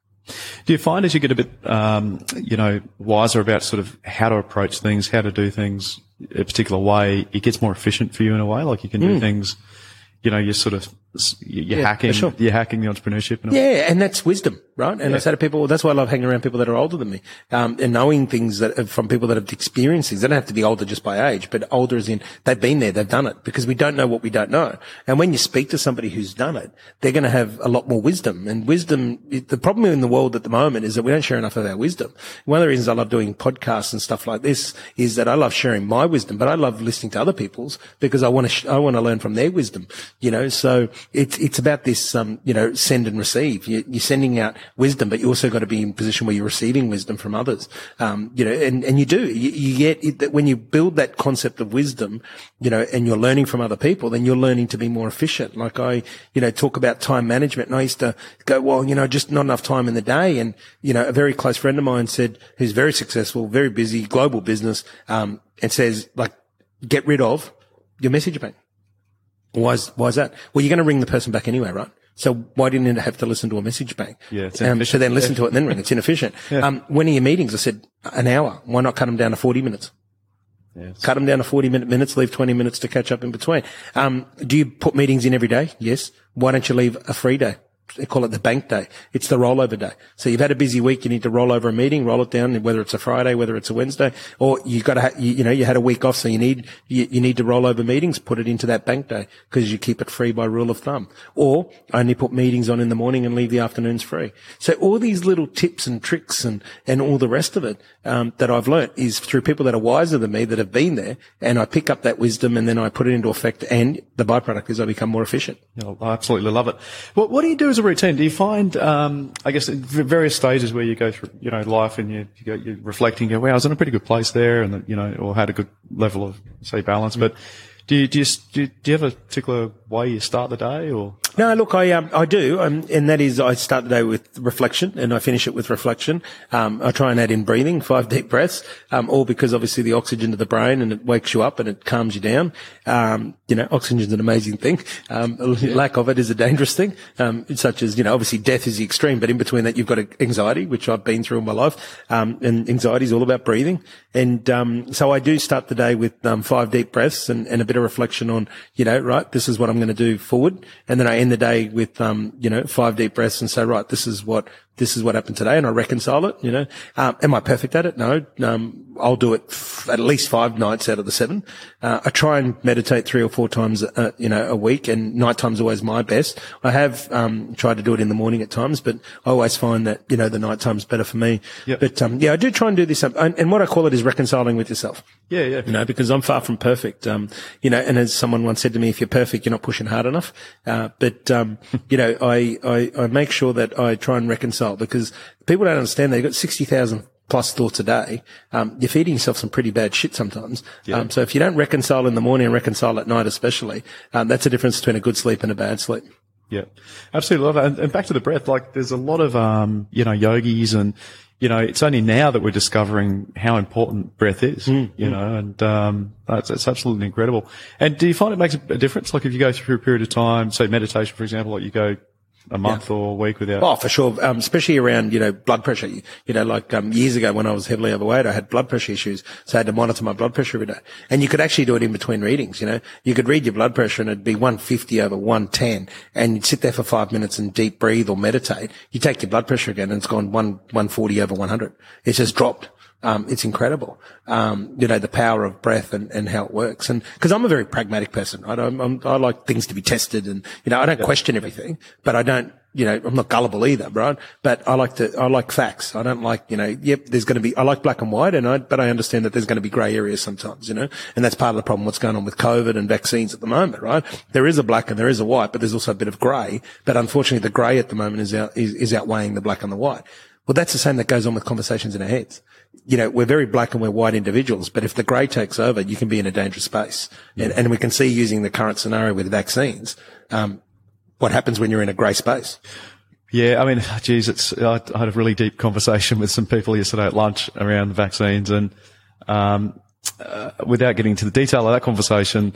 Do you find as you get a bit, um, you know, wiser about sort of how to approach things, how to do things a particular way, it gets more efficient for you in a way? Like you can do mm. things, you know, you're sort of you're yeah, hacking, sure. you're hacking the entrepreneurship. yeah, and that's wisdom, right? And yeah. I say to people, that's why I love hanging around people that are older than me, um, and knowing things that from people that have experienced things. They don't have to be older just by age, but older as in they've been there, they've done it, because we don't know what we don't know. And when you speak to somebody who's done it, they're going to have a lot more wisdom. And wisdom, the problem in the world at the moment is that we don't share enough of our wisdom. One of the reasons I love doing podcasts and stuff like this is that I love sharing my wisdom, but I love listening to other people's because I want to, sh- I want to learn from their wisdom, you know, so it's, it's about this, um, you know, send and receive. You, are sending out wisdom, but you also got to be in a position where you're receiving wisdom from others. Um, you know, and, and you do, you, you get it, that when you build that concept of wisdom, you know, and you're learning from other people, then you're learning to be more efficient. Like I, you know, talk about time management and I used to go, well, you know, just not enough time in the day. And, you know, a very close friend of mine said, who's very successful, very busy, global business, um, and says like, get rid of your message bank. Why is, why is that? Well, you're going to ring the person back anyway, right? So why didn't you have to listen to a message bank? Yeah, it's um, so then listen to it and then ring. It's inefficient. yeah. um, when are your meetings? I said an hour. Why not cut them down to 40 minutes? Yes. Cut them down to 40 minute minutes, leave 20 minutes to catch up in between. Um, do you put meetings in every day? Yes. Why don't you leave a free day? They call it the bank day. It's the rollover day. So you've had a busy week. You need to roll over a meeting, roll it down, whether it's a Friday, whether it's a Wednesday, or you've got to, ha- you, you, know, you had a week off. So you need, you, you need to roll over meetings, put it into that bank day because you keep it free by rule of thumb or only put meetings on in the morning and leave the afternoons free. So all these little tips and tricks and, and all the rest of it, um, that I've learnt is through people that are wiser than me that have been there and I pick up that wisdom and then I put it into effect and the byproduct is I become more efficient. I absolutely love it. What, what do you do as routine? Do you find, um, I guess, various stages where you go through, you know, life and you, you go, you're reflecting, you go, wow, I was in a pretty good place there and, you know, or had a good level of, say, balance. But do you, do you, do you have a particular way you start the day or? No, look, I um, I do, um, and that is I start the day with reflection, and I finish it with reflection. Um, I try and add in breathing, five deep breaths, um, all because obviously the oxygen to the brain and it wakes you up and it calms you down. Um, you know, oxygen is an amazing thing. Um, yeah. Lack of it is a dangerous thing. such as you know, obviously death is the extreme, but in between that you've got anxiety, which I've been through in my life, and anxiety is all about breathing. And so I do start the day with five deep breaths and, and a bit of reflection on, you know, right, this is what I'm going to do forward, and then I end the day with, um, you know, five deep breaths and say, right, this is what this is what happened today and I reconcile it, you know. Um, am I perfect at it? No. Um, I'll do it f- at least five nights out of the seven. Uh, I try and meditate three or four times, uh, you know, a week and night time's always my best. I have, um, tried to do it in the morning at times, but I always find that, you know, the night time's better for me. Yep. But, um, yeah, I do try and do this. And, and what I call it is reconciling with yourself Yeah, yeah. you know, because I'm far from perfect. Um, you know, and as someone once said to me, if you're perfect, you're not pushing hard enough. Uh, but, um, you know, I, I, I make sure that I try and reconcile because people don't understand they've got 60,000 plus thoughts a day. Um, you're feeding yourself some pretty bad shit sometimes. Um, so if you don't reconcile in the morning and reconcile at night, especially, um, that's the difference between a good sleep and a bad sleep. Yeah, absolutely love that. And, and back to the breath, like there's a lot of, um, you know, yogis and, you know, it's only now that we're discovering how important breath is, Mm, you know, and, um, it's, it's absolutely incredible. And do you find it makes a difference? Like if you go through a period of time, say meditation, for example, like you go a month or a week without. Oh, for sure. Um, especially around, you know, blood pressure. You, you know, like, um, years ago when I was heavily overweight, I had blood pressure issues. So I had to monitor my blood pressure every day. And you could actually do it in between readings, you know, you could read your blood pressure and it'd be 150 over 110 and you'd sit there for five minutes and deep breathe or meditate. You take your blood pressure again and it's gone one, 140 over 100. It's just dropped. Um, it's incredible. Um, you know, the power of breath and, and how it works. And cause I'm a very pragmatic person, right? I'm, I'm, I like things to be tested and, you know, I don't question everything, but I don't, you know, I'm not gullible either, right? But I like to, I like facts. I don't like, you know, yep, there's going to be, I like black and white and I, but I understand that there's going to be grey areas sometimes, you know, and that's part of the problem what's going on with COVID and vaccines at the moment, right? There is a black and there is a white, but there's also a bit of grey. But unfortunately, the grey at the moment is out, is, is outweighing the black and the white. Well, that's the same that goes on with conversations in our heads. You know, we're very black and we're white individuals, but if the grey takes over, you can be in a dangerous space. And, and we can see using the current scenario with vaccines, um, what happens when you're in a grey space. Yeah, I mean, geez, it's. I, I had a really deep conversation with some people yesterday at lunch around the vaccines, and um, uh, without getting into the detail of that conversation,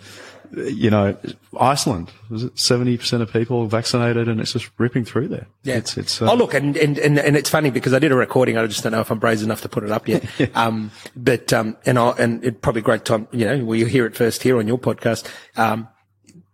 you know, Iceland was it seventy percent of people vaccinated, and it's just ripping through there. Yeah. it's it's. Uh, oh, look, and, and, and, and it's funny because I did a recording. I just don't know if I'm brazen enough to put it up yet. Um, but, um, and I, and it probably great time, you know, well, you hear it first here on your podcast. Um,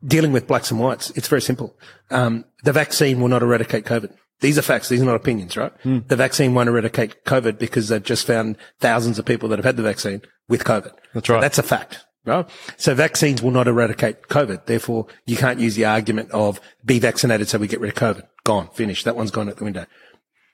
dealing with blacks and whites, it's very simple. Um, the vaccine will not eradicate COVID. These are facts. These are not opinions, right? The vaccine won't eradicate COVID because they've just found thousands of people that have had the vaccine with COVID. That's right. That's a fact. Right? So vaccines will not eradicate COVID. Therefore, you can't use the argument of be vaccinated so we get rid of COVID. Gone. Finished. That one's gone out the window.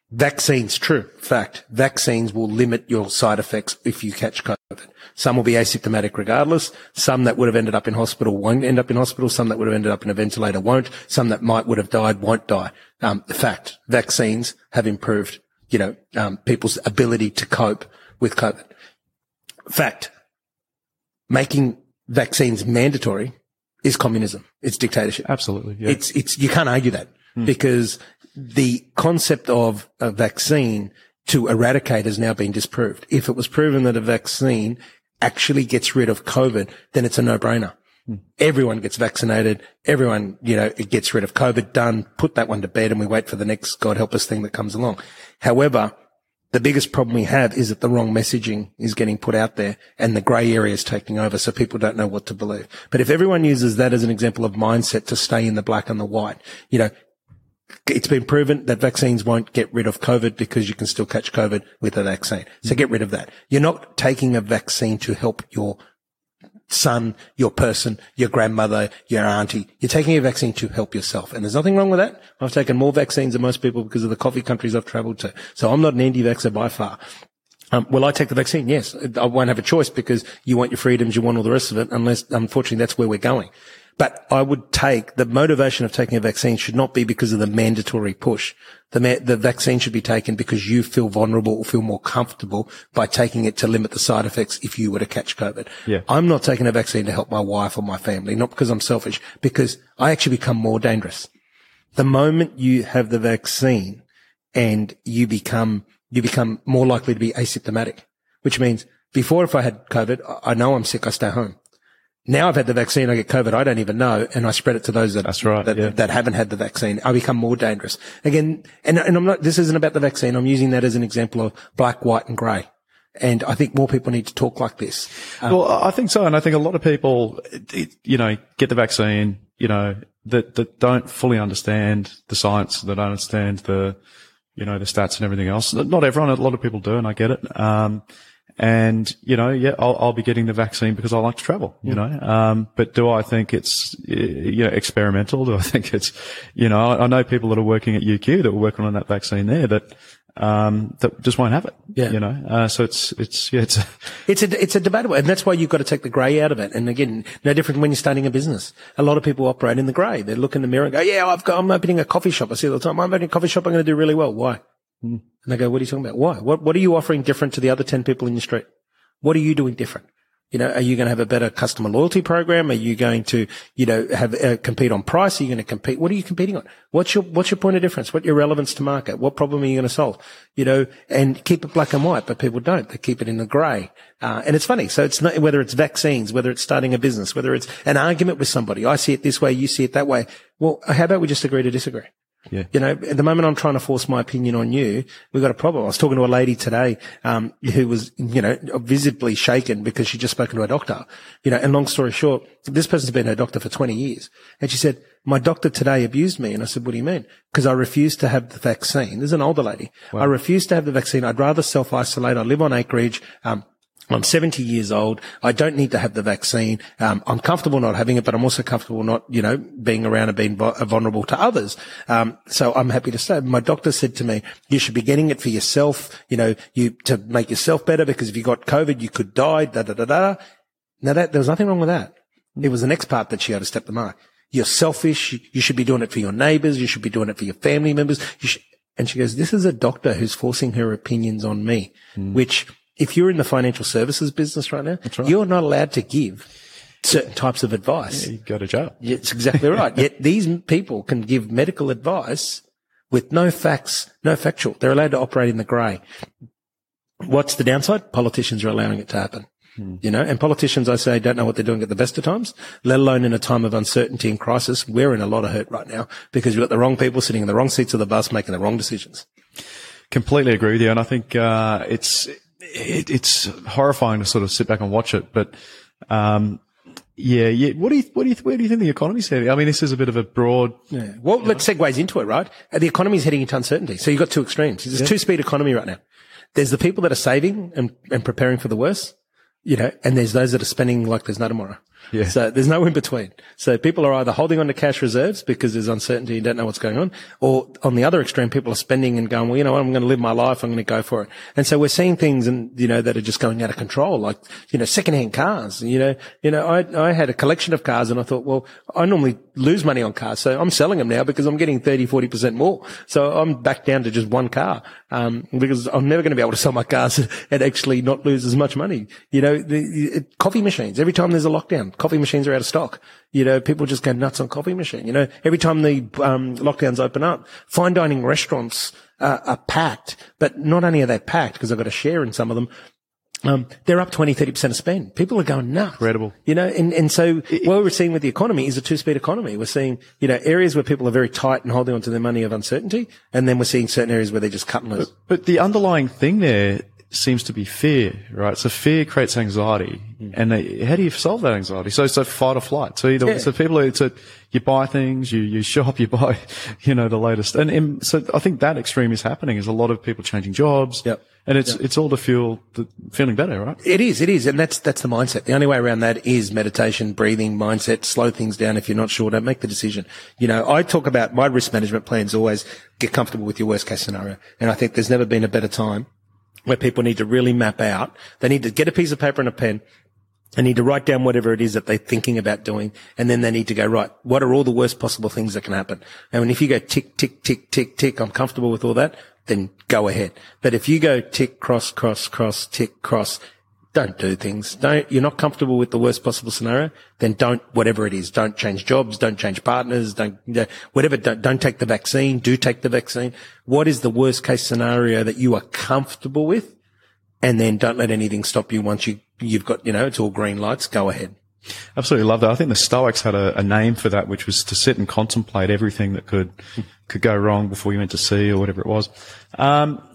Vaccines, true, fact. Vaccines will limit your side effects if you catch COVID. Some will be asymptomatic regardless. Some that would have ended up in hospital won't end up in hospital. Some that would have ended up in a ventilator won't. Some that might would have died won't die. Um, fact. Vaccines have improved, you know, um, people's ability to cope with COVID. Fact. Making vaccines mandatory is communism. It's dictatorship. absolutely. Yeah. It's, it's, you can't argue that hmm. because the concept of a vaccine to eradicate has now been disproved. If it was proven that a vaccine actually gets rid of COVID, then it's a no-brainer. Hmm. Everyone gets vaccinated. Everyone, you know, it gets rid of COVID done. Put that one to bed and we wait for the next God help us thing that comes along. However, the biggest problem we have is that the wrong messaging is getting put out there and the grey area is taking over. So people don't know what to believe. But if everyone uses that as an example of mindset to stay in the black and the white, you know, it's been proven that vaccines won't get rid of COVID because you can still catch COVID with a vaccine. So get rid of that. You're not taking a vaccine to help your son, your person, your grandmother, your auntie. You're taking a vaccine to help yourself. And there's nothing wrong with that. I've taken more vaccines than most people because of the coffee countries I've traveled to. So I'm not an anti-vaxxer by far. Um, will I take the vaccine? Yes. I won't have a choice because you want your freedoms, you want all the rest of it, unless, unfortunately, that's where we're going. But I would take the motivation of taking a vaccine should not be because of the mandatory push. The, ma- the vaccine should be taken because you feel vulnerable or feel more comfortable by taking it to limit the side effects if you were to catch COVID. Yeah. I'm not taking a vaccine to help my wife or my family, not because I'm selfish, because I actually become more dangerous. The moment you have the vaccine and you become, you become more likely to be asymptomatic, which means before if I had COVID, I- I know I'm sick, I stay home. Now I've had the vaccine, I get COVID, I don't even know, and I spread it to those that, That's right, that, yeah. that haven't had the vaccine. I become more dangerous. Again, and, and I'm not, this isn't about the vaccine. I'm using that as an example of black, white and grey. And I think more people need to talk like this. Um, Well, I think so, and I think a lot of people, you know, get the vaccine, you know, that that don't fully understand the science, that don't understand the you know, the stats and everything else. Not everyone, a lot of people do, and I get it. Um, and, you know, yeah, I'll, I'll, be getting the vaccine because I like to travel, you know. Um, but do I think it's, you know, experimental? Do I think it's, you know, I, I know people that are working at UQ that were working on that vaccine there that, um, that just won't have it. Yeah. You know, uh, so it's, it's, yeah, it's, a, it's a, it's a debatable, and that's why you've got to take the grey out of it. And again, no different when you're starting a business. A lot of people operate in the grey. They look in the mirror and go, yeah, I've got, I'm opening a coffee shop. I see it all the time. I'm opening a coffee shop. I'm going to do really well. Why? Mm. And they go, what are you talking about? Why? What, what are you offering different to the other 10 people in your street? What are you doing different? You know, are you going to have a better customer loyalty program? Are you going to, you know, have uh, compete on price? Are you going to compete? What are you competing on? What's your what's your point of difference? What's your relevance to market? What problem are you going to solve? You know, and keep it black and white, but people don't. They keep it in the grey. Uh, and it's funny. So it's not whether it's vaccines, whether it's starting a business, whether it's an argument with somebody. I see it this way, you see it that way. Well, how about we just agree to disagree? Yeah. You know, at the moment I'm trying to force my opinion on you, we've got a problem. I was talking to a lady today, um, who was, you know, visibly shaken because she just spoken to her doctor, you know, and long story short, this person's been her doctor for 20 years. And she said, my doctor today abused me. And I said, what do you mean? Because I refused to have the vaccine. There's an older lady. Wow. I refused to have the vaccine. I'd rather self isolate. I live on acreage. Um, I'm 70 years old. I don't need to have the vaccine. Um, I'm comfortable not having it, but I'm also comfortable not, you know, being around and being vulnerable to others. Um, so I'm happy to say my doctor said to me, you should be getting it for yourself, you know, you, to make yourself better because if you got COVID, you could die, da, da, da, da. Now that, there was nothing wrong with that. It was the next part that she had to step the mark. You're selfish. You should be doing it for your neighbors. You should be doing it for your family members. and she goes, this is a doctor who's forcing her opinions on me, mm. which if you're in the financial services business right now, right. you're not allowed to give certain types of advice. Yeah, you go to jail. It's exactly right. Yet these people can give medical advice with no facts, no factual. They're allowed to operate in the grey. What's the downside? Politicians are allowing it to happen. Hmm. You know, and politicians, I say, don't know what they're doing at the best of times, let alone in a time of uncertainty and crisis. We're in a lot of hurt right now because you've got the wrong people sitting in the wrong seats of the bus making the wrong decisions. Completely agree with you. And I think, uh, it's, it, it's horrifying to sort of sit back and watch it. But um, yeah, yeah. What do you, what do you, where do you think the economy's heading? I mean, this is a bit of a broad. Yeah. Well, let's segue into it, right? The economy is heading into uncertainty. So you've got two extremes. There's a yeah. two speed economy right now. There's the people that are saving and, and preparing for the worst, you know, and there's those that are spending like there's no tomorrow. Yeah. So there's no in between. So people are either holding on to cash reserves because there's uncertainty and don't know what's going on, or on the other extreme, people are spending and going, well, you know what, I'm going to live my life. I'm going to go for it. And so we're seeing things and, you know, that are just going out of control, like, you know, secondhand cars. You know, you know, I, I had a collection of cars and I thought, well, I normally lose money on cars. So I'm selling them now because I'm getting 30, 40% more. So I'm back down to just one car. Um, because I'm never going to be able to sell my cars and actually not lose as much money. You know, the, the coffee machines, every time there's a lockdown, coffee machines are out of stock. You know, people just go nuts on coffee machine. You know, every time the um, lockdowns open up, fine dining restaurants uh, are packed. But not only are they packed because I've got a share in some of them, um, they're up 20, 30% of spend. People are going nuts. Incredible. You know, and, and so what we're seeing with the economy is a two-speed economy. We're seeing, you know, areas where people are very tight and holding on to their money of uncertainty. And then we're seeing certain areas where they're just cutting loose. But, but the underlying thing there seems to be fear, right? So fear creates anxiety. Mm. And they, how do you solve that anxiety? So, so fight or flight. So either, yeah. so people, it's a, you buy things, you, you shop, you buy, you know, the latest. And, and so I think that extreme is happening is a lot of people changing jobs. Yep. And it's, it's all to feel the feeling better, right? It is, it is. And that's, that's the mindset. The only way around that is meditation, breathing, mindset, slow things down. If you're not sure, don't make the decision. You know, I talk about my risk management plans always get comfortable with your worst case scenario. And I think there's never been a better time where people need to really map out. They need to get a piece of paper and a pen. They need to write down whatever it is that they're thinking about doing. And then they need to go, right, what are all the worst possible things that can happen? And if you go tick, tick, tick, tick, tick, I'm comfortable with all that then go ahead. But if you go tick, cross, cross, cross, tick, cross, don't do things. Don't, you're not comfortable with the worst possible scenario, then don't, whatever it is, don't change jobs, don't change partners, don't, whatever, don't, don't take the vaccine, do take the vaccine. What is the worst case scenario that you are comfortable with? And then don't let anything stop you once you, you've got, you know, it's all green lights, go ahead. Absolutely love that. I think the Stoics had a, a, name for that, which was to sit and contemplate everything that could could go wrong before you went to sea or whatever it was. Um,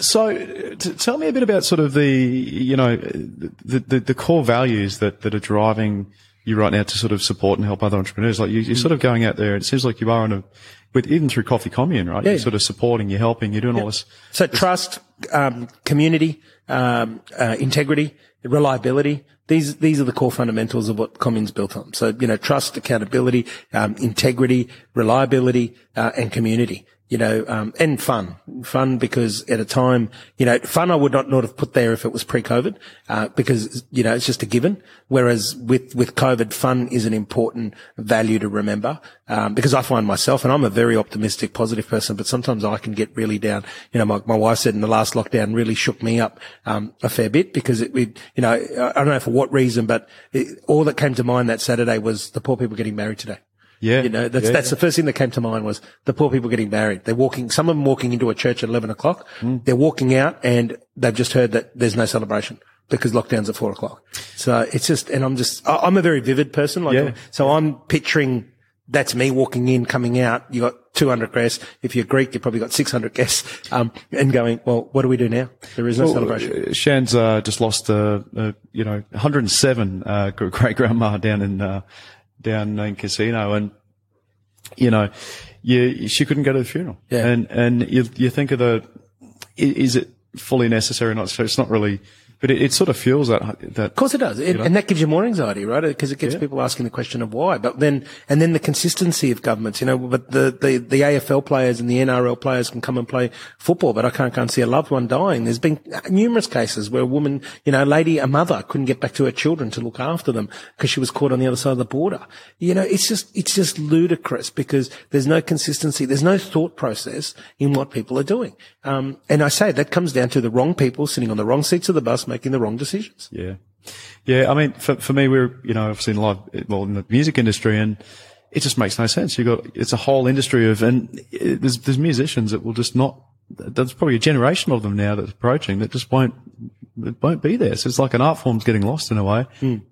so, t- tell me a bit about sort of the you know the the, the core values that, that are driving you right now to sort of support and help other entrepreneurs. Like you, are sort of going out there. It seems like you are on a with even through coffee commune, right? Yeah. You're sort of supporting, you're helping, you're doing all this. So trust, um, community, um, uh, integrity, reliability. These these are the core fundamentals of what commune's built on. So you know, trust, accountability, um, integrity, reliability, uh, and community. You know, um, and fun, fun because at a time, you know, fun I would not not have put there if it was pre-COVID, uh, because you know it's just a given. Whereas with with COVID, fun is an important value to remember um, because I find myself, and I'm a very optimistic, positive person, but sometimes I can get really down. You know, my, my wife said in the last lockdown really shook me up um, a fair bit because it, it, you know, I don't know for what reason, but it, all that came to mind that Saturday was the poor people getting married today. Yeah. You know, that's, yeah, that's yeah. the first thing that came to mind was the poor people getting married. They're walking, some of them walking into a church at 11 o'clock. Mm. They're walking out and they've just heard that there's no celebration because lockdown's at four o'clock. So it's just, and I'm just, I'm a very vivid person. Like, Yeah. so I'm picturing that's me walking in, coming out. You got 200 guests. If you're Greek, you probably got 600 guests, um, and going, well, what do we do now? There is no Well, celebration. uh, Shan's uh, just lost, uh, uh, you know, 107 uh, great grandma down in uh, down in Casino, and you know, you, she couldn't go to the funeral. Yeah. And and you you think of the, is it fully necessary or not? So it's not really, but it, it sort of feels that that Of course it does. It, and that gives you more anxiety, right? Because it gets people asking the question of why. But then, and then the consistency of governments, you know, but the, the, the AFL players and the NRL players can come and play football, but I can't go and see a loved one dying. There's been numerous cases where a woman, you know, a lady, a mother couldn't get back to her children to look after them because she was caught on the other side of the border. You know, it's just, it's just ludicrous because there's no consistency. There's no thought process in what people are doing. Um, and I say that comes down to the wrong people sitting on the wrong seats of the bus making the wrong decisions. Yeah. Yeah. I mean, for, for me, we're, you know, I've seen a lot, well, in the music industry and it just makes no sense. You got, it's a whole industry of, and it, there's, there's musicians that will just not, there's probably a generation of them now that's approaching that just won't, it won't be there. So it's like an art form's getting lost in a way.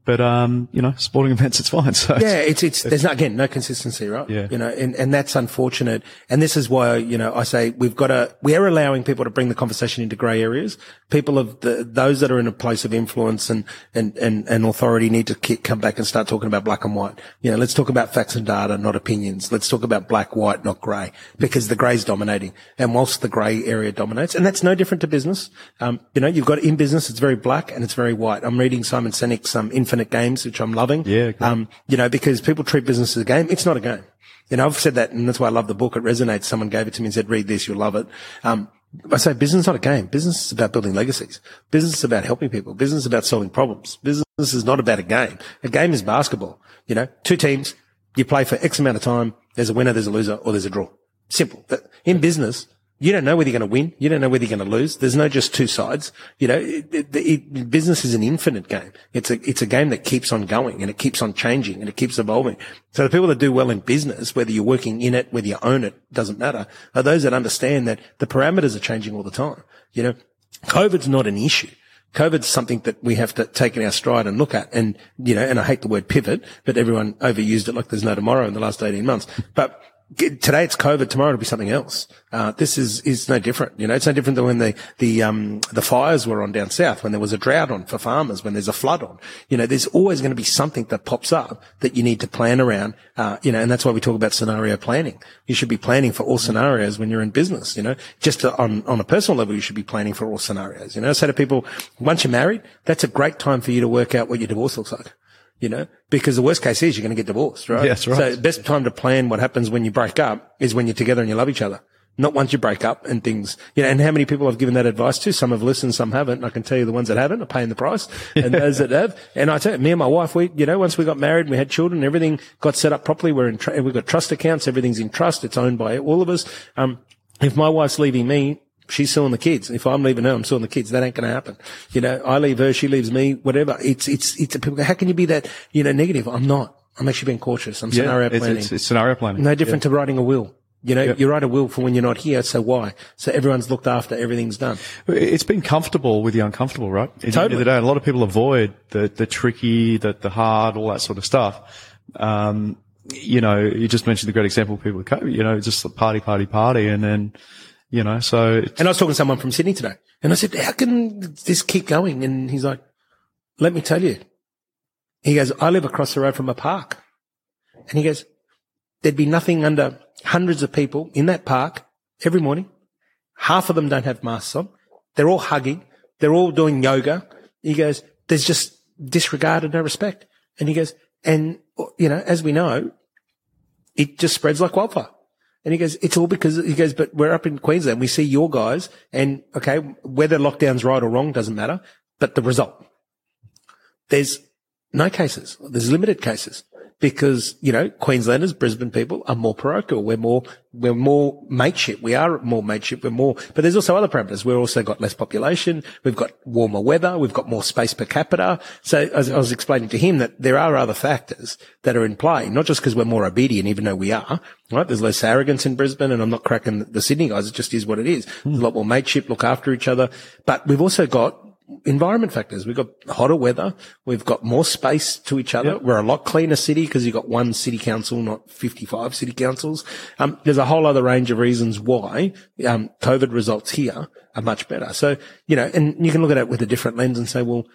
But, um, you know, sporting events, it's fine. So Yeah, it's, it's, there's not, again, no consistency, right? Yeah. You know, and, and that's unfortunate. And this is why, you know, I say we've got to, we are allowing people to bring the conversation into grey areas. People of the, those that are in a place of influence and, and, and, and authority need to ki- come back and start talking about black and white. You know, let's talk about facts and data, not opinions. Let's talk about black, white, not grey, because the grey is dominating. And whilst the grey area dominates, and that's no different to business, um, you know, you've got in business, it's very black and it's very white. I'm reading Simon Sinek's, um, Infinite Games, which I'm loving. Yeah. Um, you know, because people treat business as a game. It's not a game. You know, I've said that and that's why I love the book. It resonates. Someone gave it to me and said, read this, you'll love it. Um, I say business is not a game. Business is about building legacies. Business is about helping people. Business is about solving problems. Business is not about a game. A game is basketball. You know, two teams, you play for X amount of time. There's a winner, there's a loser, or there's a draw. Simple. But in business, you don't know whether you're going to win. You don't know whether you're going to lose. There's no just two sides. You know, it, it, it, business is an infinite game. It's a, it's a game that keeps on going and it keeps on changing and it keeps evolving. So the people that do well in business, whether you're working in it, whether you own it, doesn't matter, are those that understand that the parameters are changing all the time. You know, COVID's not an issue. COVID's something that we have to take in our stride and look at. And, you know, and I hate the word pivot, but everyone overused it like there's no tomorrow in the last 18 months. But today it's COVID, tomorrow it'll be something else. Uh, this is, is no different. You know, it's no different than when the, the, um, the fires were on down south, when there was a drought on for farmers, when there's a flood on. You know, there's always going to be something that pops up that you need to plan around. Uh, you know, and that's why we talk about scenario planning. You should be planning for all scenarios when you're in business, you know, just to, on, on a personal level, you should be planning for all scenarios. You know, say to people, once you're married, that's a great time for you to work out what your divorce looks like you know, because the worst case is you're going to get divorced, right? That's right. So the best time to plan what happens when you break up is when you're together and you love each other. Not once you break up and things, you know, and how many people I've given that advice to? Some have listened, some haven't. And I can tell you the ones that haven't are paying the price and those that have. And I tell you, me and my wife, we, you know, once we got married and we had children, everything got set up properly. We're in, tr- we've got trust accounts. Everything's in trust. It's owned by all of us. Um, if my wife's leaving me, she's suing the kids. If I'm leaving her, I'm suing the kids. That ain't going to happen. You know, I leave her, she leaves me, whatever. It's, it's, it's, people go, how can you be that, you know, negative? I'm not. I'm actually being cautious. I'm scenario planning. it's, it's scenario planning. no different to writing a will. You know, you write a will for when you're not here. So why? So everyone's looked after. Everything's done. It's been comfortable with the uncomfortable, right? At the end of Totally. the day, a lot of people avoid the, the tricky, the, the hard, all that sort of stuff. Um, you know, you just mentioned the great example of people with COVID, you know, just party, party, party. And then, you know, so And I was talking to someone from Sydney today and I said, how can this keep going? And he's like, let me tell you. He goes, I live across the road from a park. And he goes, there'd be nothing under hundreds of people in that park every morning. Half of them don't have masks on. They're all hugging. They're all doing yoga. He goes, there's just disregard and no respect. And he goes, and, you know, as we know, it just spreads like wildfire. And he goes, it's all because he goes, but we're up in Queensland. We see your guys and okay, whether lockdown's right or wrong doesn't matter, but the result. There's no cases. There's limited cases because, you know, Queenslanders, Brisbane people are more parochial. We're more, we're more mateship. We are more mateship. We're more, but there's also other parameters. We've also got less population. We've got warmer weather. We've got more space per capita. So as I was explaining to him that there are other factors that are in play, not just because we're more obedient, even though we are, right? There's less arrogance in Brisbane and I'm not cracking the Sydney guys. It just is what it is. There's a lot more mateship, look after each other, but we've also got environment factors. We've got hotter weather. We've got more space to each other. Yep. We're a lot cleaner city because you've got one city council, not 55 city councils. Um, there's a whole other range of reasons why, um, COVID results here are much better. So, you know, and you can look at it with a different lens and say, well,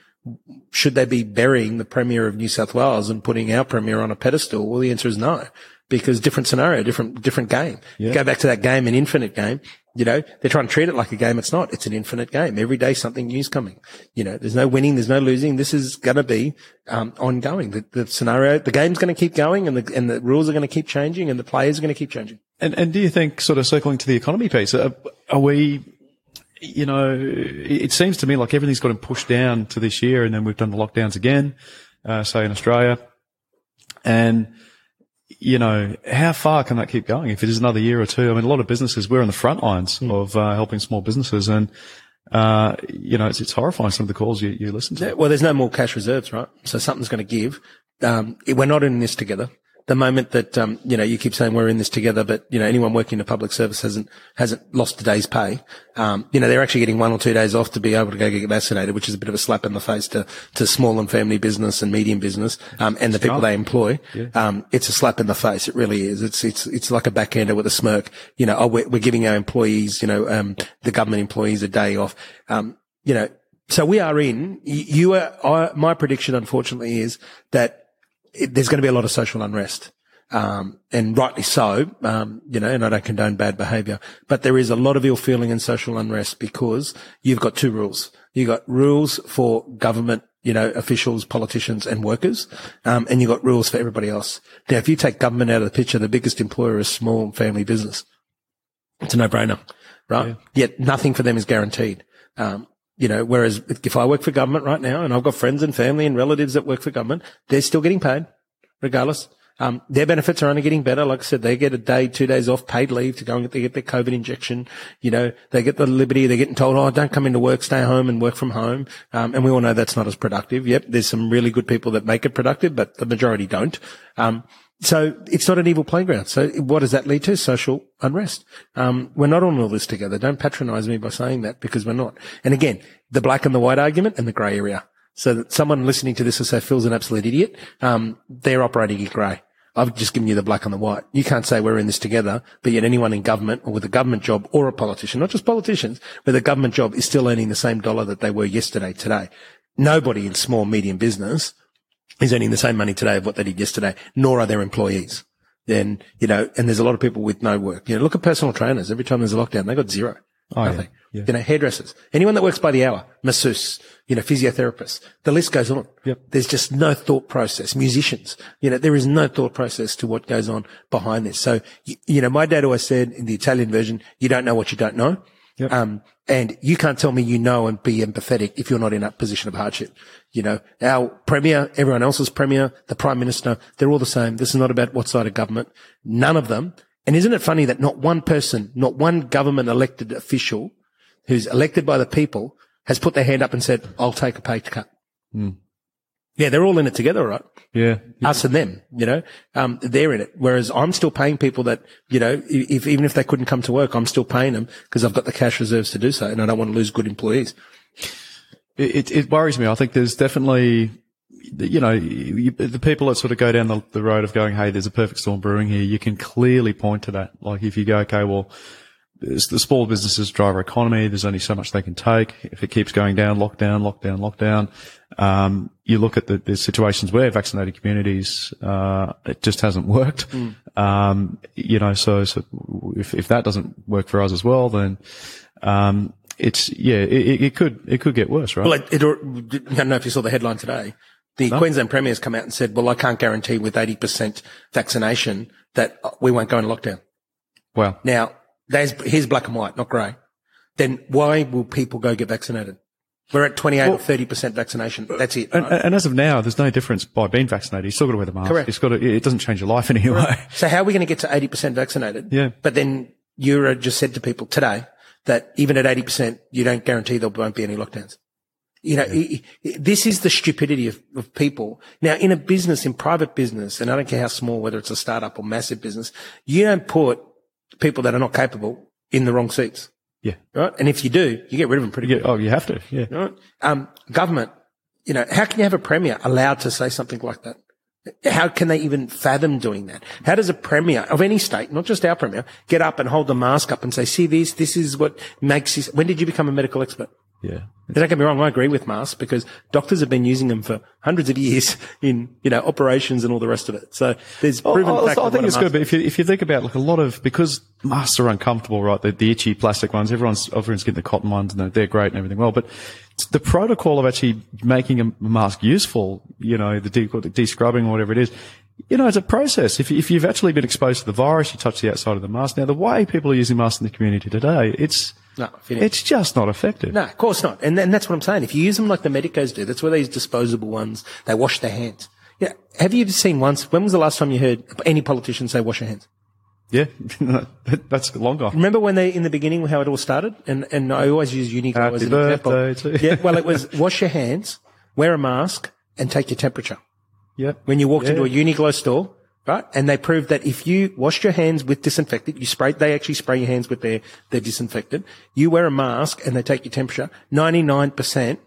should they be burying the Premier of New South Wales and putting our Premier on a pedestal? Well, the answer is no, because different scenario, different, different game. Go back to that game, an infinite game. You know, they're trying to treat it like a game. It's not. It's an infinite game. Every day something new's coming. You know, there's no winning. There's no losing. This is going to be, um, ongoing. The, the, scenario, the game's going to keep going and the, and the rules are going to keep changing and the players are going to keep changing. And, and do you think sort of circling to the economy piece, are, are we, you know, it seems to me like everything's got pushed down to this year and then we've done the lockdowns again, uh, say in Australia. And, you know, how far can that keep going if it is another year or two? I mean, a lot of businesses, we're on the front lines mm. of uh, helping small businesses and, uh, you know, it's, it's horrifying some of the calls you, you listen to. Yeah, well, there's no more cash reserves, right? So something's going to give. Um, we're not in this together the moment that um, you know you keep saying we're in this together, but you know anyone working in a public service hasn't hasn't lost a day's pay. Um, you know they're actually getting one or two days off to be able to go get vaccinated, which is a bit of a slap in the face to to small and family business and medium business um, and the people they employ. Yeah. Um, it's a slap in the face. It really is. It's it's it's like a backhander with a smirk. You know, oh, we're, we're giving our employees, you know, um, the government employees a day off. Um, you know, so we are in. You are. I, my prediction, unfortunately, is that it, there's going to be a lot of social unrest. Um, and rightly so, um, you know, and I don't condone bad behavior, but there is a lot of ill feeling and social unrest because you've got two rules. You've got rules for government, you know, officials, politicians and workers. Um, and you've got rules for everybody else. Now, if you take government out of the picture, the biggest employer is small family business. It's a no brainer, right? Yeah. Yet nothing for them is guaranteed. Um, you know, whereas if I work for government right now and I've got friends and family and relatives that work for government, they're still getting paid regardless. Um, their benefits are only getting better. Like I said, they get a day, two days off paid leave to go and get, they get their COVID injection. You know, they get the liberty. They're getting told, Oh, don't come into work, stay home and work from home. Um, and we all know that's not as productive. Yep. There's some really good people that make it productive, but the majority don't. Um, so it's not an evil playground. So what does that lead to? Social unrest. Um, we're not on all this together. Don't patronize me by saying that because we're not. And again, the black and the white argument and the grey area. So that someone listening to this will say Phil's an absolute idiot. Um, they're operating in grey. I've just given you the black and the white. You can't say we're in this together, but yet anyone in government or with a government job or a politician, not just politicians, with a government job is still earning the same dollar that they were yesterday, today. Nobody in small, medium business is earning the same money today of what they did yesterday, nor are their employees. Then, you know, and there's a lot of people with no work. You know, look at personal trainers. Every time there's a lockdown, they got zero. Oh, nothing. Yeah, yeah. You know, hairdressers, anyone that works by the hour, masseuse, you know, physiotherapists, the list goes on. Yep. There's just no thought process. Musicians, you know, there is no thought process to what goes on behind this. So, you, you know, my dad always said in the Italian version, you don't know what you don't know. Yep. Um, and you can't tell me you know and be empathetic if you're not in that position of hardship. You know, our premier, everyone else's premier, the prime minister, they're all the same. This is not about what side of government. None of them. And isn't it funny that not one person, not one government elected official who's elected by the people has put their hand up and said, I'll take a pay cut. Mm. Yeah, they're all in it together, right? Yeah. Us and them, you know, um, they're in it. Whereas I'm still paying people that, you know, if, even if they couldn't come to work, I'm still paying them because I've got the cash reserves to do so and I don't want to lose good employees. It, it worries me. I think there's definitely, you know, you, the people that sort of go down the, the road of going, Hey, there's a perfect storm brewing here. You can clearly point to that. Like if you go, okay, well, the small businesses drive our economy. There's only so much they can take. If it keeps going down, lockdown, lockdown, lockdown. Um, you look at the, the, situations where vaccinated communities, uh, it just hasn't worked. Mm. Um, you know, so, so if, if that doesn't work for us as well, then, um, it's, yeah, it, it could, it could get worse, right? Well, it, it, I don't know if you saw the headline today. The no. Queensland Premier has come out and said, well, I can't guarantee with 80% vaccination that we won't go into lockdown. Wow. Now, there's, here's black and white, not grey. Then why will people go get vaccinated? We're at 28 well, or 30% vaccination. Uh, That's it. And, and, as of now, there's no difference by being vaccinated. You still got to wear the mask. Correct. It's got to, it doesn't change your life in any way. So how are we going to get to 80% vaccinated? Yeah. But then Euro just said to people today that even at 80%, you don't guarantee there won't be any lockdowns. You know, yeah. this is the stupidity of, of, people. Now, in a business, in private business, and I don't care how small, whether it's a startup or massive business, you don't put people that are not capable in the wrong seats. Yeah. Right. And if you do, you get rid of them pretty quick. Oh, you have to. Yeah. Right. Um, government, you know, how can you have a premier allowed to say something like that? How can they even fathom doing that? How does a premier of any state, not just our premier, get up and hold the mask up and say, see this, this is what makes this, when did you become a medical expert? Yeah. Don't get me wrong. I agree with masks because doctors have been using them for hundreds of years in, you know, operations and all the rest of it. So there's oh, proven oh, fact. I think it's good, but if you, if you think about like a lot of, because masks are uncomfortable, right? The, the itchy plastic ones, everyone's, everyone's getting the cotton ones and they're, they're great and everything well, but the protocol of actually making a mask useful, you know, the de- de-scrubbing or whatever it is, you know, it's a process. If, if you've actually been exposed to the virus, you touch the outside of the mask. Now, the way people are using masks in the community today, it's, no, it's just not effective. No, of course not. And, and that's what I'm saying. If you use them like the medicos do, that's where these disposable ones, they wash their hands. Yeah. Have you ever seen once, when was the last time you heard any politician say wash your hands? Yeah, that's long gone. Remember when they, in the beginning, how it all started? And, and I always use Uniqlo Happy as an birthday example. yeah, well, it was wash your hands, wear a mask, and take your temperature. Yeah. When you walked yeah. into a Uniqlo store, right? And they proved that if you washed your hands with disinfectant, you spray, they actually spray your hands with their, their disinfectant. You wear a mask and they take your temperature, 99%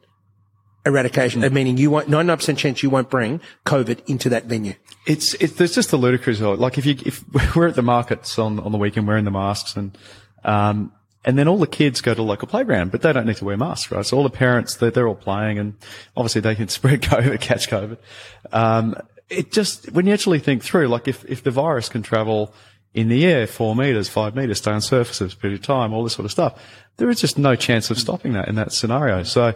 eradication, mm. meaning you won't, 99% chance you won't bring COVID into that venue. It's, it's, there's just a ludicrous, like if you, if we're at the markets on, on the weekend wearing the masks and, um, and then all the kids go to the local playground, but they don't need to wear masks, right? So all the parents, they're, they're all playing and obviously they can spread COVID, catch COVID. Um, it just, when you actually think through, like if, if the virus can travel in the air, four meters, five meters, stay on surfaces period of time, all this sort of stuff, there is just no chance of stopping that in that scenario. So,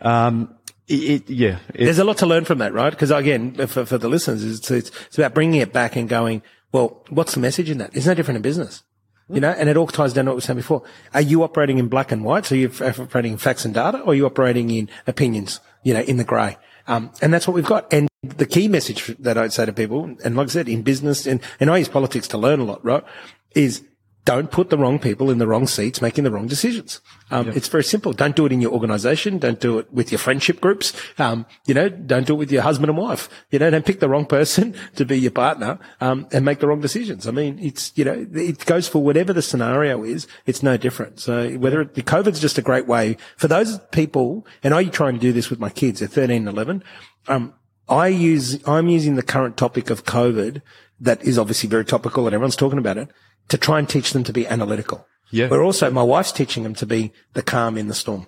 um, it, yeah, it, there's a lot to learn from that, right? Because again, for, for the listeners, it's, it's, it's about bringing it back and going, well, what's the message in that? It's no different in business. You know, and it all ties down to what we were saying before. Are you operating in black and white? So you're operating in facts and data or are you operating in opinions, you know, in the grey? Um, and that's what we've got. And the key message that I'd say to people, and like I said, in business, and, and I use politics to learn a lot, right, is don't put the wrong people in the wrong seats making the wrong decisions. Um, yep. It's very simple. Don't do it in your organization. Don't do it with your friendship groups. Um, you know, don't do it with your husband and wife. You know, don't pick the wrong person to be your partner, um, and make the wrong decisions. I mean, it's, you know, it goes for whatever the scenario is. It's no different. So whether it, the COVID's just a great way for those people, and I try and do this with my kids. They're 13 and 11. Um, I use, I'm using the current topic of COVID that is obviously very topical and everyone's talking about it to try and teach them to be analytical. Yeah. But also my wife's teaching them to be the calm in the storm.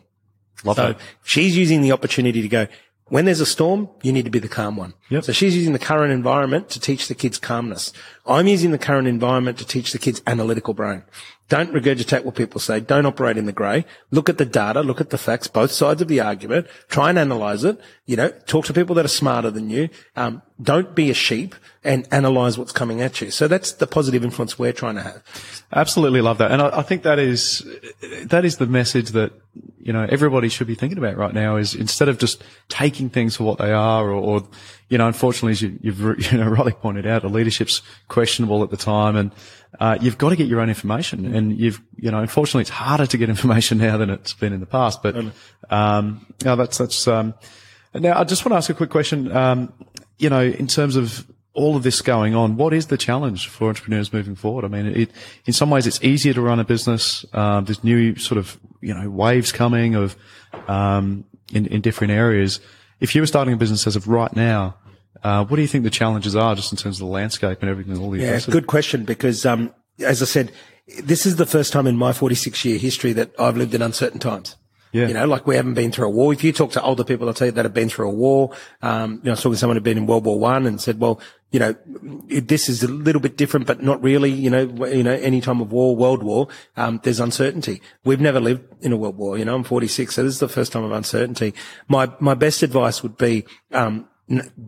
Love so that. she's using the opportunity to go, when there's a storm, you need to be the calm one. Yep. So she's using the current environment to teach the kids calmness. I'm using the current environment to teach the kids analytical brain. Don't regurgitate what people say. Don't operate in the grey. Look at the data. Look at the facts, both sides of the argument. Try and analyze it. You know, talk to people that are smarter than you. Um, don't be a sheep and analyze what's coming at you. So that's the positive influence we're trying to have. Absolutely love that. And I, I think that is, that is the message that, you know, everybody should be thinking about right now is instead of just taking things for what they are or, or you know, unfortunately, as you, have you know, rightly pointed out, the leadership's questionable at the time and, uh, you've got to get your own information and you've, you know, unfortunately it's harder to get information now than it's been in the past, but, um, no, that's, that's, um, now I just want to ask a quick question. Um, you know, in terms of all of this going on, what is the challenge for entrepreneurs moving forward? I mean, it, in some ways it's easier to run a business. Um, there's new sort of, you know, waves coming of, um, in, in different areas. If you were starting a business as of right now, uh, what do you think the challenges are just in terms of the landscape and everything? All the yeah, good question because um, as I said, this is the first time in my 46 year history that I've lived in uncertain times. Yeah. You know, like we haven't been through a war. If you talk to older people, I'll tell you that have been through a war. Um, you know, I was talking to someone who'd been in World War One and said, well, you know, this is a little bit different, but not really. You know, you know, any time of war, world war, um, there's uncertainty. We've never lived in a world war. You know, I'm 46, so this is the first time of uncertainty. My my best advice would be um,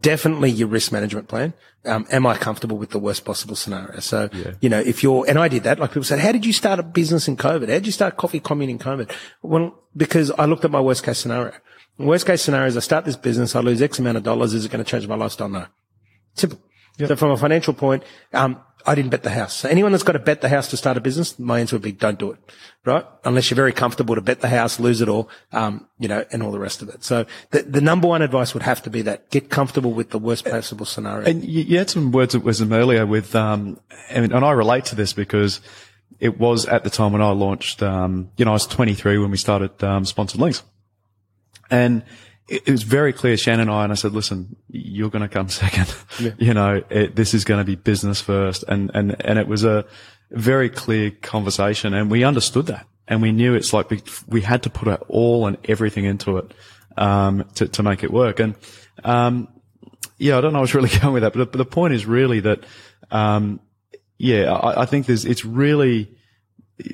definitely your risk management plan. Um, am I comfortable with the worst possible scenario? So, yeah. you know, if you're, and I did that, like people said, how did you start a business in COVID? How did you start coffee commune in COVID? Well, because I looked at my worst case scenario. Worst case scenario is I start this business, I lose X amount of dollars. Is it going to change my lifestyle? No. Simple. Yep. So from a financial point, um, I didn't bet the house. So anyone that's got to bet the house to start a business, my answer would be don't do it, right? Unless you're very comfortable to bet the house, lose it all, um, you know, and all the rest of it. So the, the number one advice would have to be that get comfortable with the worst possible scenario. And you had some words of wisdom earlier with, um, and, and I relate to this because it was at the time when I launched, um, you know, I was 23 when we started, um, sponsored links and it, was very clear, Shannon and I, and I said, listen, you're going to come second. Yeah. you know, it, this is going to be business first. And, and, and it was a very clear conversation and we understood that and we knew it's like we, we had to put our all and everything into it, um, to, to make it work. And, um, yeah, I don't know I was really going with that, but, but the point is really that, um, yeah, I, I think there's, it's really,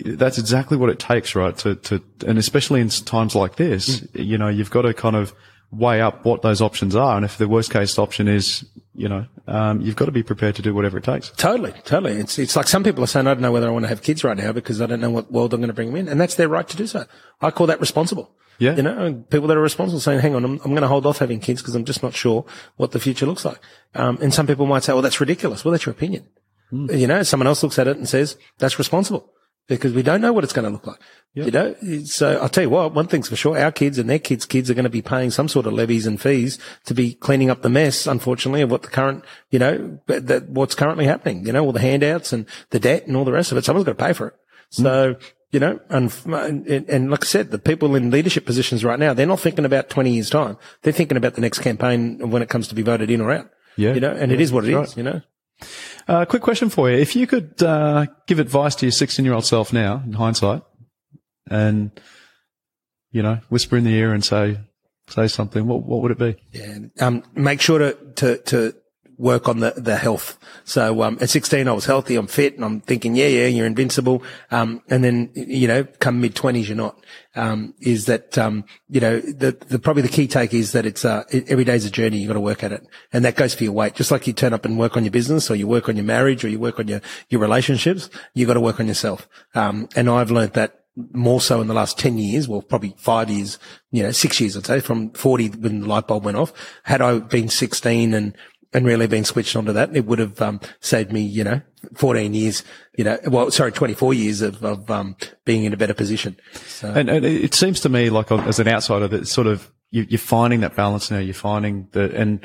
that's exactly what it takes, right? To, to, and especially in times like this, mm. you know, you've got to kind of weigh up what those options are. And if the worst case option is, you know, um, you've got to be prepared to do whatever it takes. Totally, totally. It's, it's like some people are saying, I don't know whether I want to have kids right now because I don't know what world I'm going to bring them in. And that's their right to do so. I call that responsible. Yeah. You know, people that are responsible saying, hang on, I'm, I'm going to hold off having kids because I'm just not sure what the future looks like. Um, and some people might say, well, that's ridiculous. Well, that's your opinion. Mm. You know, someone else looks at it and says, that's responsible because we don't know what it's going to look like. Yep. You know, so I'll tell you what, one thing's for sure, our kids and their kids' kids are going to be paying some sort of levies and fees to be cleaning up the mess, unfortunately, of what the current, you know, that what's currently happening, you know, all the handouts and the debt and all the rest of it. Someone's got to pay for it. Mm. So, mm. you know, and, and, and like I said, the people in leadership positions right now, they're not thinking about 20 years time. They're thinking about the next campaign when it comes to be voted in or out. Yeah. You know, and yeah, it is what it right. is, you know. Uh, quick question for you. If you could uh, give advice to your 16 year old self now, in hindsight, and, you know, whisper in the ear and say, say something, what, what would it be? Yeah. Um, make sure to, to, to work on the, the health. So, um, at 16, I was healthy, I'm fit, and I'm thinking, yeah, yeah, you're invincible. Um, and then, you know, come mid twenties, you're not. Um, is that, um, you know, the, the, probably the key take is that it's, uh, it, every day's a journey. You've got to work at it. And that goes for your weight. Just like you turn up and work on your business or you work on your marriage or you work on your, your relationships, you've got to work on yourself. Um, and I've learned that more so in the last 10 years, well, probably five years, you know, six years, I'd say, from 40 when the light bulb went off. Had I been 16 and and really been switched onto that, it would have um, saved me, you know, 14 years, you know, well, sorry, 24 years of, of um, being in a better position. So. And, and, it seems to me like as an outsider that sort of you, are finding that balance now. You're finding that, and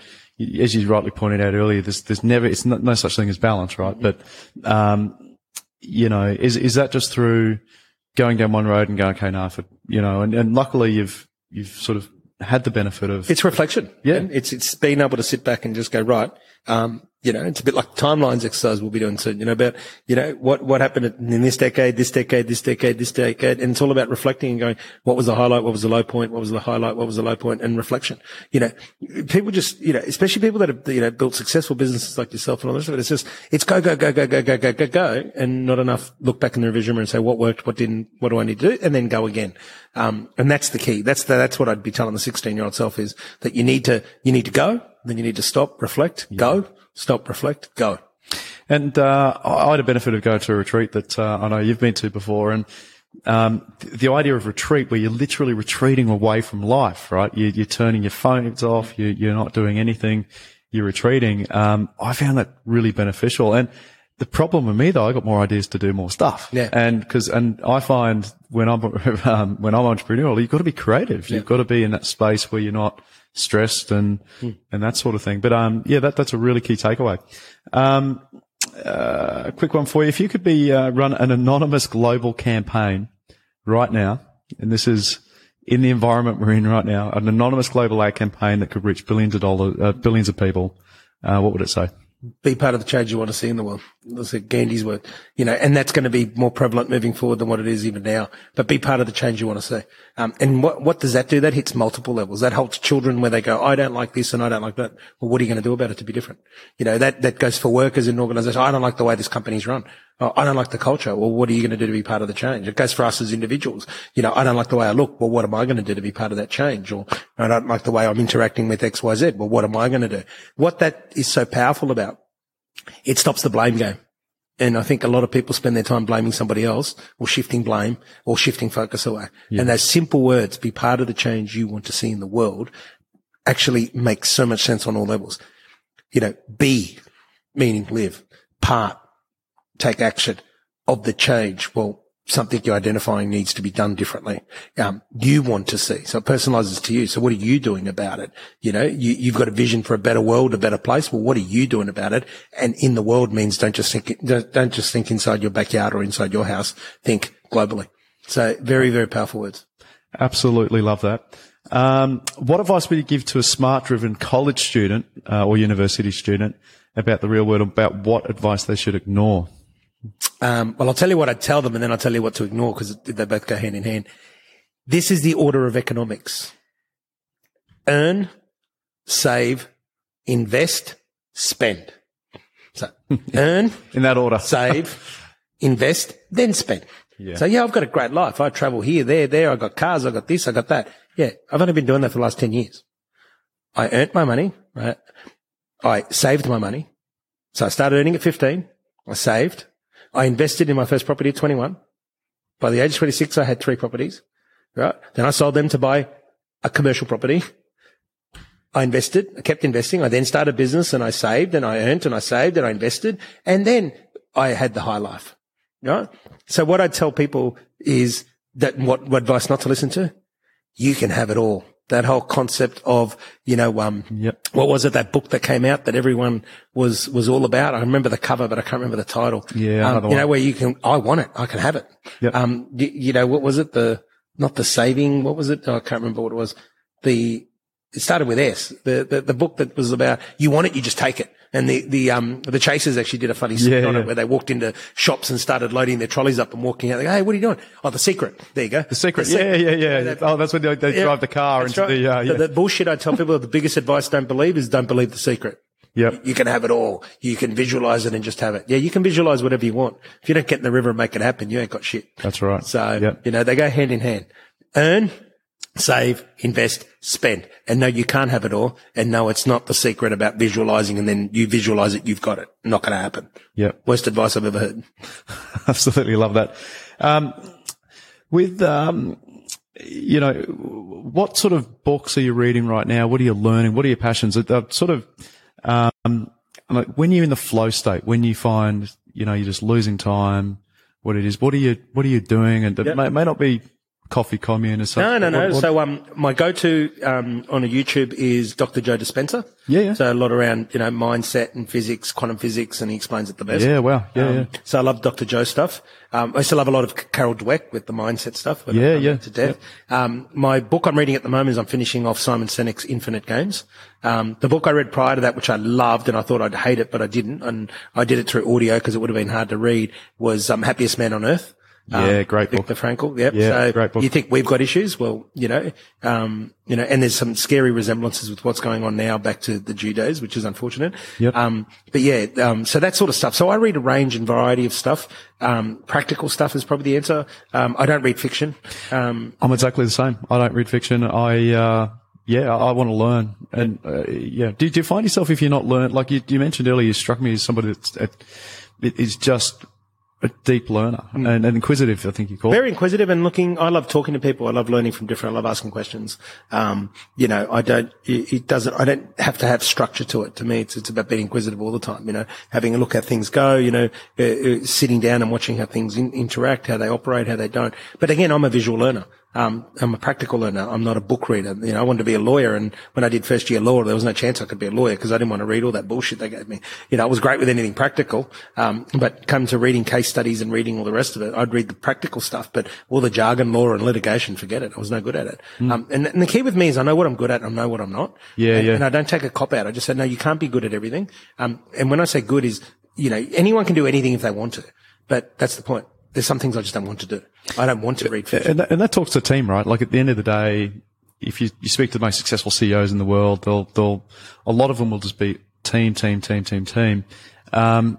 as you rightly pointed out earlier, there's there's never it's no such thing as balance, right? But um, you know, is is that just through going down one road and going, okay, now, for you know, and, and luckily you've you've sort of had the benefit of it's reflection. Yeah, it's it's being able to sit back and just go right. Um, you know, it's a bit like timelines exercise we'll be doing soon, you know, about, you know, what, what happened in this decade, this decade, this decade, this decade. And it's all about reflecting and going, what was the highlight? What was the low point? What was the highlight? What was the low point? And reflection. You know, people just, you know, especially people that have, you know, built successful businesses like yourself and all this stuff. It's just, it's go, go, go, go, go, go, go, go, go. And not enough look back in the revision mirror and say, what worked? What didn't? What do I need to do? And then go again. Um, and that's the key. That's the, that's what I'd be telling the 16 year old self is that you need to, you need to go, then you need to stop, reflect, yeah. go stop, reflect, go. And uh, I had a benefit of going to a retreat that uh, I know you've been to before, and um, the idea of retreat where you're literally retreating away from life, right? You, are turning your phones off, you, are not doing anything, you're retreating. Um, I found that really beneficial. And the problem with me though, I got more ideas to do more stuff. Yeah. And cause, and I find when I'm, um, when I'm entrepreneurial, you've got to be creative. Yeah. You've got to be in that space where you're not, stressed and mm. and that sort of thing. But um, yeah, that that's a really key takeaway. Um, uh, a quick one for you: if you could be uh, run an anonymous global campaign right now, and this is in the environment we're in right now, an anonymous global ad campaign that could reach billions of dollars, uh, billions of people, uh, what would it say? Be part of the change you want to see in the world. That's Gandhi's word, you know, and that's going to be more prevalent moving forward than what it is even now. But be part of the change you want to see. Um, and what what does that do? That hits multiple levels. That helps children where they go, I don't like this and I don't like that. Well, what are you going to do about it to be different? You know, that that goes for workers in an organisation. I don't like the way this company's run. Oh, I don't like the culture. Well, what are you going to do to be part of the change? It goes for us as individuals. You know, I don't like the way I look. Well, what am I going to do to be part of that change? Or I don't like the way I'm interacting with X, Y, Z. Well, what am I going to do? What that is so powerful about, it stops the blame game. And I think a lot of people spend their time blaming somebody else or shifting blame or shifting focus away. Yeah. And those simple words, be part of the change you want to see in the world, actually make so much sense on all levels. You know, be, meaning live, part, take action of the change. Well, something you're identifying needs to be done differently. Um, you want to see. So it personalizes to you. So what are you doing about it? You know, you, have got a vision for a better world, a better place. Well, what are you doing about it? And in the world means don't just think, don't, don't just think inside your backyard or inside your house. Think globally. So very, very powerful words. Absolutely love that. Um, what advice would you give to a smart driven college student uh, or university student about the real world, about what advice they should ignore? Um, well, I'll tell you what I'd tell them and then I'll tell you what to ignore because they both go hand in hand. This is the order of economics. Earn, save, invest, spend. So earn. in that order. save, invest, then spend. Yeah. So yeah, I've got a great life. I travel here, there, there. I got cars. I got this. I got that. Yeah. I've only been doing that for the last 10 years. I earned my money, right? I saved my money. So I started earning at 15. I saved. I invested in my first property at 21. By the age of 26, I had three properties, right? Then I sold them to buy a commercial property. I invested, I kept investing. I then started a business and I saved and I earned and I saved and I invested. And then I had the high life, right? So what I tell people is that what, what advice not to listen to? You can have it all that whole concept of, you know, um, yep. what was it, that book that came out that everyone was, was all about? I remember the cover, but I can't remember the title. Yeah. Um, you know, where you can, I want it. I can have it. Yep. Um, you, you, know, what was it? The, not the saving. What was it? Oh, I can't remember what it was. The, it started with S. The, the, the book that was about, you want it, you just take it. And the, the, um, the chasers actually did a funny skit yeah, on yeah. it where they walked into shops and started loading their trolleys up and walking out. They go, Hey, what are you doing? Oh, the secret. There you go. The secret. The yeah, yeah, yeah, yeah. Oh, that's when they, they yeah, drive the car into right. the, uh, yeah. The, the, bullshit I tell people, the biggest advice don't believe is don't believe the secret. Yep. You can have it all. You can visualize it and just have it. Yeah, you can visualize whatever you want. If you don't get in the river and make it happen, you ain't got shit. That's right. So, yep. you know, they go hand in hand. Earn, save, invest, spend. And no, you can't have it all. And no, it's not the secret about visualizing and then you visualize it, you've got it. Not going to happen. Yeah. Worst advice I've ever heard. Absolutely love that. Um, with, um, you know, what sort of books are you reading right now? What are you learning? What are your passions? Uh, sort of, um, like when you're in the flow state, when you find, you know, you're just losing time, what it is, what are you, what are you doing? And it yep. may, may not be coffee commune or something? No, no, no. What, what? So, um, my go-to, um, on a YouTube is Dr. Joe Dispenza. Yeah, yeah. So a lot around, you know, mindset and physics, quantum physics, and he explains it the best. Yeah, wow. Yeah, um, yeah. So I love Dr. Joe stuff. Um, I still love a lot of Carol Dweck with the mindset stuff. Yeah, yeah. To death. Yeah. Um, my book I'm reading at the moment is I'm finishing off Simon Sinek's Infinite Games. Um, the book I read prior to that, which I loved and I thought I'd hate it, but I didn't. And I did it through audio because it would have been hard to read was, um, Happiest Man on Earth. Yeah, um, great book. Viktor Frankl. Yep. Yeah, so great book. You think we've got issues? Well, you know, um, you know, and there's some scary resemblances with what's going on now back to the Jew days, which is unfortunate. Yep. Um, but yeah, um, so that sort of stuff. So I read a range and variety of stuff. Um, practical stuff is probably the answer. Um, I don't read fiction. Um, I'm exactly the same. I don't read fiction. I, uh, yeah, I, I want to learn. And, uh, yeah. Do, do, you find yourself if you're not learn, like you, you mentioned earlier, you struck me as somebody that's, uh, is just a deep learner mm. and, and, inquisitive, I think you call Very inquisitive and looking. I love talking to people. I love learning from different. I love asking questions. Um, you know, I don't, it, it, doesn't, I don't have to have structure to it. To me, it's, it's about being inquisitive all the time, you know, having a look how things go, you know, uh, uh, sitting down and watching how things in, interact, how they operate, how they don't. But again, I'm a visual learner. Um, I'm a practical learner. I'm not a book reader. You know, I wanted to be a lawyer. And when I did first year law, there was no chance I could be a lawyer because I didn't want to read all that bullshit they gave me. You know, I was great with anything practical. Um, but come to reading case studies and reading all the rest of it, I'd read the practical stuff, but all the jargon, law and litigation, forget it. I was no good at it. Mm. Um, and, and, the key with me is I know what I'm good at and I know what I'm not. Yeah, and, yeah. And I don't take a cop out. I just say, no, you can't be good at everything. Um, and when I say good is you know, anyone can do anything if they want to, but that's the point. There's some things I just don't want to do. I don't want to read fiction. And that, and that talks to team, right? Like at the end of the day, if you, you speak to the most successful CEOs in the world, they'll, they'll, a lot of them will just be team, team, team, team, team. Um,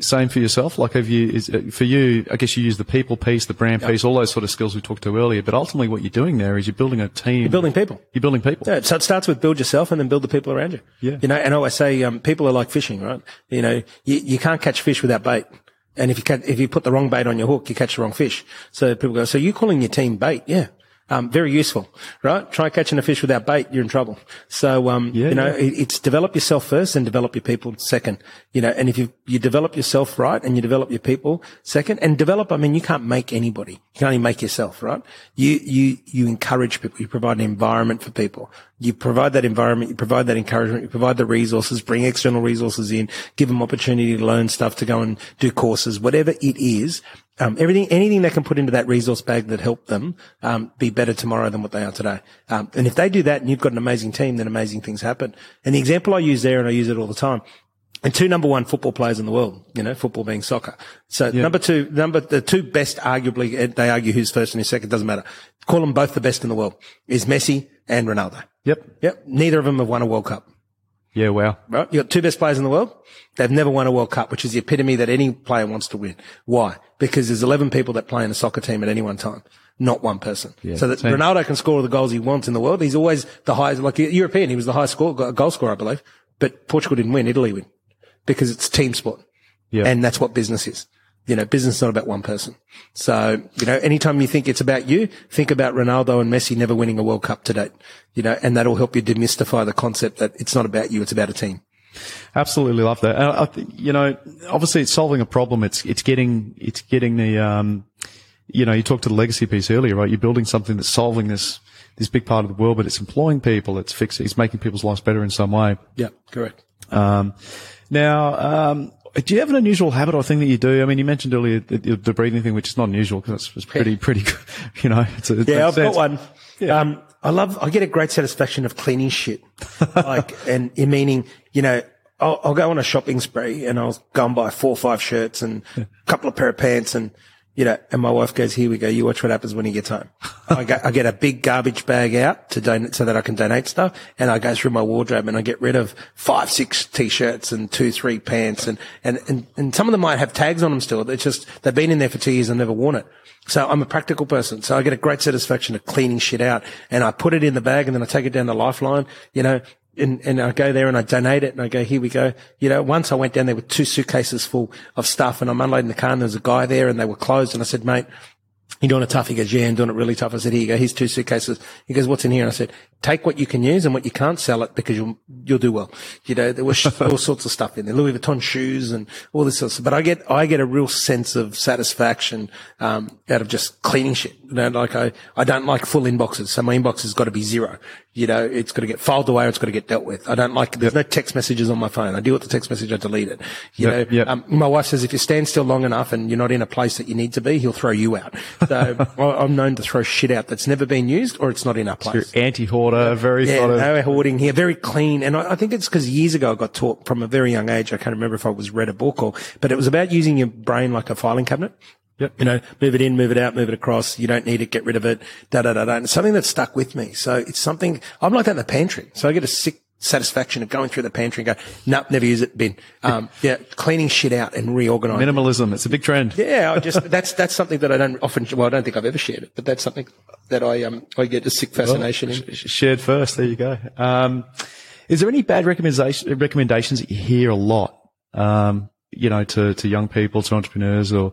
same for yourself. Like, have you, is, for you, I guess you use the people piece, the brand piece, all those sort of skills we talked to earlier. But ultimately what you're doing there is you're building a team. You're building people. You're building people. Yeah, so it starts with build yourself and then build the people around you. Yeah. You know, and I always say, um, people are like fishing, right? You know, you, you can't catch fish without bait. And if you can, if you put the wrong bait on your hook, you catch the wrong fish. So people go, so you calling your team bait? Yeah. Um, very useful, right? Try catching a fish without bait, you're in trouble. So, um, Yeah, you know, yeah. it, it's develop yourself first and develop your people second, you know, and if you, you develop yourself right and you develop your people second and develop, I mean, you can't make anybody. You can only make yourself, right? You, you, you encourage people. You provide an environment for people. You provide that environment. You provide that encouragement. You provide the resources, bring external resources in, give them opportunity to learn stuff, to go and do courses, whatever it is. Um, everything, anything they can put into that resource bag that help them, um, be better tomorrow than what they are today. Um, and if they do that and you've got an amazing team, then amazing things happen. And the example I use there, and I use it all the time, and two number one football players in the world, you know, football being soccer. So number two, number, the two best arguably, eh, they argue who's first and who's second, doesn't matter. Call them both the best in the world is Messi and Ronaldo. Yep. Yep. Neither of them have won a World Cup, Yeah. Wow. right? You got two best players in the world. They've never won a World Cup, which is the epitome that any player wants to win. Why? Because there's 11 people that play in a soccer team at any one time. Not one person. so that team. Ronaldo can score all the goals he wants in the world. He's always the highest, like European. He was the highest score, goal scorer, I believe. But Portugal didn't win. Italy win because it's team sport. Yeah. And that's what business is. You know, business is not about one person. So, you know, anytime you think it's about you, think about Ronaldo and Messi never winning a World Cup to date. You know, and that'll help you demystify the concept that it's not about you, it's about a team. Absolutely love that. And I, you know, obviously it's solving a problem. It's, it's getting, it's getting the, um, you know, you talked to the legacy piece earlier, right? You're building something that's solving this, this big part of the world, but it's employing people. It's fixing, it's making people's lives better in some way. Yeah, correct. Um, now, um, do you have an unusual habit or thing that you do? I mean, you mentioned earlier the, the breathing thing, which is not unusual because it's, pretty, pretty, you know, it's a, it Yeah, I've sense. got one. Um, I love, I get a great satisfaction of cleaning shit. like, and in meaning, you know, I'll, I'll go on a shopping spree and I'll go and buy four or five shirts and a couple of pair of pants and, you know, and my wife goes, here we go. You watch what happens when you get home. I get, I get a big garbage bag out to donate so that I can donate stuff. And I go through my wardrobe and I get rid of five, six t-shirts and two, three pants. And, and, and, and some of them might have tags on them still. It's just, they've been in there for two years and never worn it. So I'm a practical person. So I get a great satisfaction of cleaning shit out and I put it in the bag and then I take it down the Lifeline, you know, and, and I go there and I donate it and I go, here we go. You know, once I went down there with two suitcases full of stuff and I'm unloading the car and there's a guy there and they were closed and I said, mate, you're doing it tough? He goes, yeah, I'm doing it really tough. I said, here you go. Here's two suitcases. He goes, what's in here? And I said, take what you can use and what you can't sell it because you'll, you'll do well. You know, there was all sorts of stuff in there, Louis Vuitton shoes and all this sort of stuff. But I get, I get a real sense of satisfaction, um, out of just cleaning shit. You know, like I, I don't like full inboxes. So my inbox has got to be zero. You know, it's got to get filed away or it's got to get dealt with. I don't like, there's no text messages on my phone. I deal with the text message, I delete it. You Yep, know, yep. um, my wife says if you stand still long enough and you're not in a place that you need to be, he'll throw you out. So I- I'm known to throw shit out that's never been used or it's not in a place. Anti-hoarder, very Yeah, sort of, no hoarding here, very clean. And I, I think it's because years ago I got taught from a very young age. I can't remember if I was read a book or, but it was about using your brain like a filing cabinet. Yep. You know, move it in, move it out, move it across. You don't need it, get rid of it. Da da da da. And it's something that stuck with me. So it's something I'm like that in the pantry. So I get a sick satisfaction of going through the pantry and go, nope, never use it, bin. Um, yeah, cleaning shit out and reorganizing. minimalism. It's a big trend. Yeah, I just that's that's something that I don't often. Well, I don't think I've ever shared it, but that's something that I um I get a sick fascination in. Sh- shared first. There you go. Um, is there any bad recommendation, recommendations that you hear a lot? Um, you know, to, to young people, to entrepreneurs or,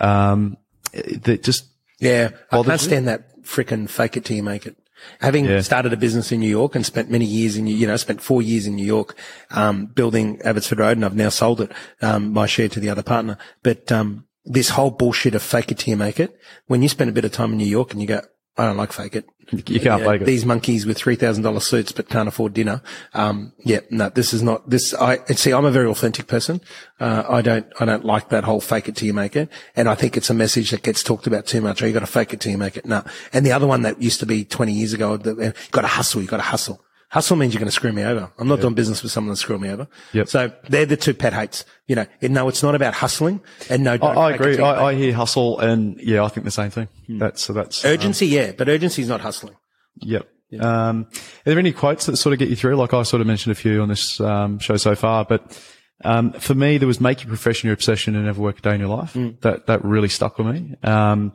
um, that just, Yeah, I can't you? stand that frickin' fake it till you make it. Having Yeah. started a business in New York and spent many years in, you know, spent four years in New York, um, building Abbotsford Road and I've now sold it, um, my share to the other partner. But, um, this whole bullshit of fake it till you make it, when you spend a bit of time in New York and you go, I don't like fake it. you can't fake it. These monkeys with three thousand dollars suits but can't afford dinner. Um, yeah, no, this is not this. I see. I'm a very authentic person. Uh, I don't. I don't like that whole fake it till you make it. And I think it's a message that gets talked about too much. Oh, you got to fake it till you make it. No. And the other one that used to be 20 years ago, the, uh, you got to hustle. You got to hustle. Hustle means you're going to screw me over. I'm not doing business with someone that's screwing me over. Yep. So they're the two pet hates. You know, and no, it's not about hustling and no, I, I agree. I. I hear hustle, and yeah, I think the same thing. That's so that's um, urgency, yeah, but urgency is not hustling. Yep. Um, are there any quotes that sort of get you through? Like I sort of mentioned a few on this um, show so far, but um, for me, there was make your profession your obsession and never work a day in your life. That that really stuck with me. Um,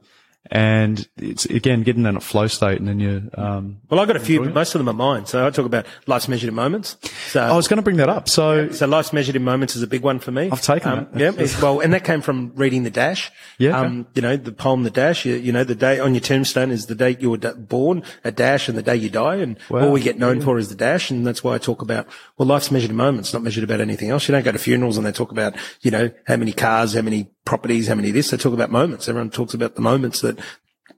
and it's again getting in that flow state, and then you. Um, Well, I've got a few, but most of them are mine. So I talk about life's measured in moments. So I was going to bring that up. So So life's measured in moments is a big one for me. I've taken um, that. Yeah. well, and that came from reading the Dash. Yeah, okay. Um, you know, the poem, the Dash, you, you know, the day on your tombstone is the date you were born, a dash and the day you die. And Wow. all we get known for is the Dash. And that's why I talk about, well, life's measured in moments, not measured about anything else. You don't go to funerals and they talk about, you know, how many cars, how many properties, how many of this. They talk about moments. Everyone talks about the moments that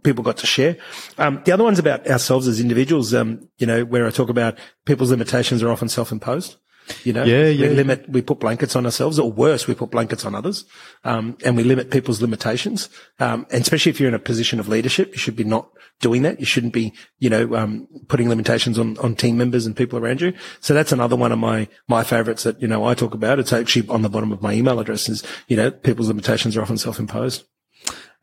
people got to share. Um, the other one's about ourselves as individuals, um, you know, where I talk about people's limitations are often self-imposed. You know, Yeah, we yeah, limit, we put blankets on ourselves, or worse, we put blankets on others, um, and we limit people's limitations. Um, and especially if you're in a position of leadership, you should be not doing that. You shouldn't be, you know, um, putting limitations on on team members and people around you. So that's another one of my my favorites that you know I talk about. It's actually on the bottom of my email address. Is you know, people's limitations are often self-imposed.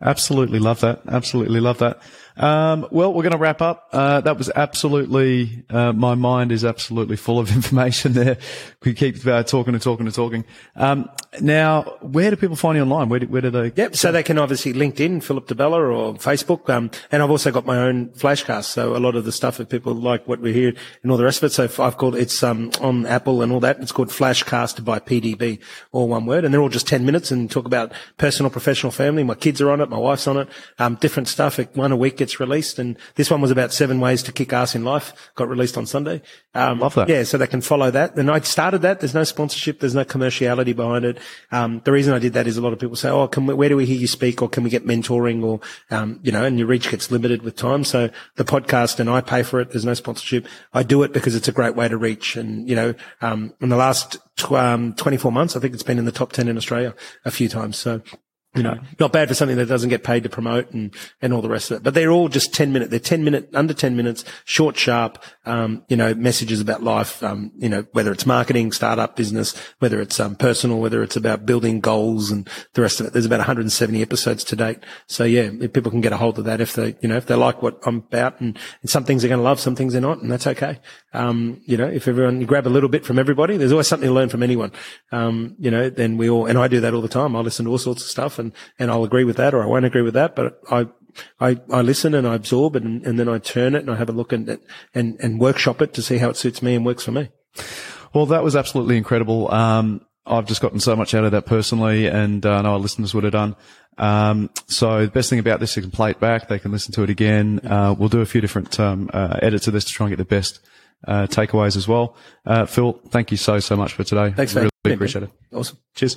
Absolutely love that. Absolutely love that. Um, well, we're going to wrap up. Uh, that was absolutely, uh, my mind is absolutely full of information there. We keep uh, talking and talking and talking. Um, now, where do people find you online? Where do, where do they? Yep. So they can obviously LinkedIn, Philip Di Bella or Facebook. Um, and I've also got my own flashcast. So a lot of the stuff that people like what we hear and all the rest of it. So I've called it's, um, on Apple and all that. It's called Flashcast by PDB, all one word. And they're all just 10 minutes and talk about personal, professional, family. My kids are on it. My wife's on it. Um, different stuff. One a week gets released. And this one was about seven ways to kick ass in life. Got released on Sunday. Um, Love that. Yeah. So they can follow that. And I started that. There's no sponsorship. There's no commerciality behind it. Um, the reason I did that is a lot of people say, "Oh, can we, where do we hear you speak, or can we get mentoring, or um, you know?" And your reach gets limited with time. So the podcast, and I pay for it. There's no sponsorship. I do it because it's a great way to reach. And you know, um, in the last tw- um, 24 months, I think it's been in the top 10 in Australia a few times. So. You know, not bad for something that doesn't get paid to promote and, and all the rest of it. But they're all just 10 minute, they're 10 minute, under 10 minutes, short, sharp, um, you know, messages about life, um, you know, whether it's marketing, startup business, whether it's, um, personal, whether it's about building goals and the rest of it. There's about 170 episodes to date. So yeah, if people can get a hold of that if they, you know, if they like what I'm about and, and some things they're going to love, some things they're not, and that's okay. Um, you know, if everyone, you grab a little bit from everybody, there's always something to learn from anyone. Um, you know, then we all, and I do that all the time. I listen to all sorts of stuff and, and I'll agree with that or I won't agree with that, but I, I, I listen and I absorb it and, and then I turn it and I have a look it and, and workshop it to see how it suits me and works for me. Well, that was absolutely incredible. Um, I've just gotten so much out of that personally, and uh, I know our listeners would have done. Um, so the best thing about this, is you can play it back. They can listen to it again. Uh, we'll do a few different um, uh, edits of this to try and get the best uh, takeaways as well. Uh, Phil, thank you so so much for today. Thanks for really appreciate it. Awesome. Cheers.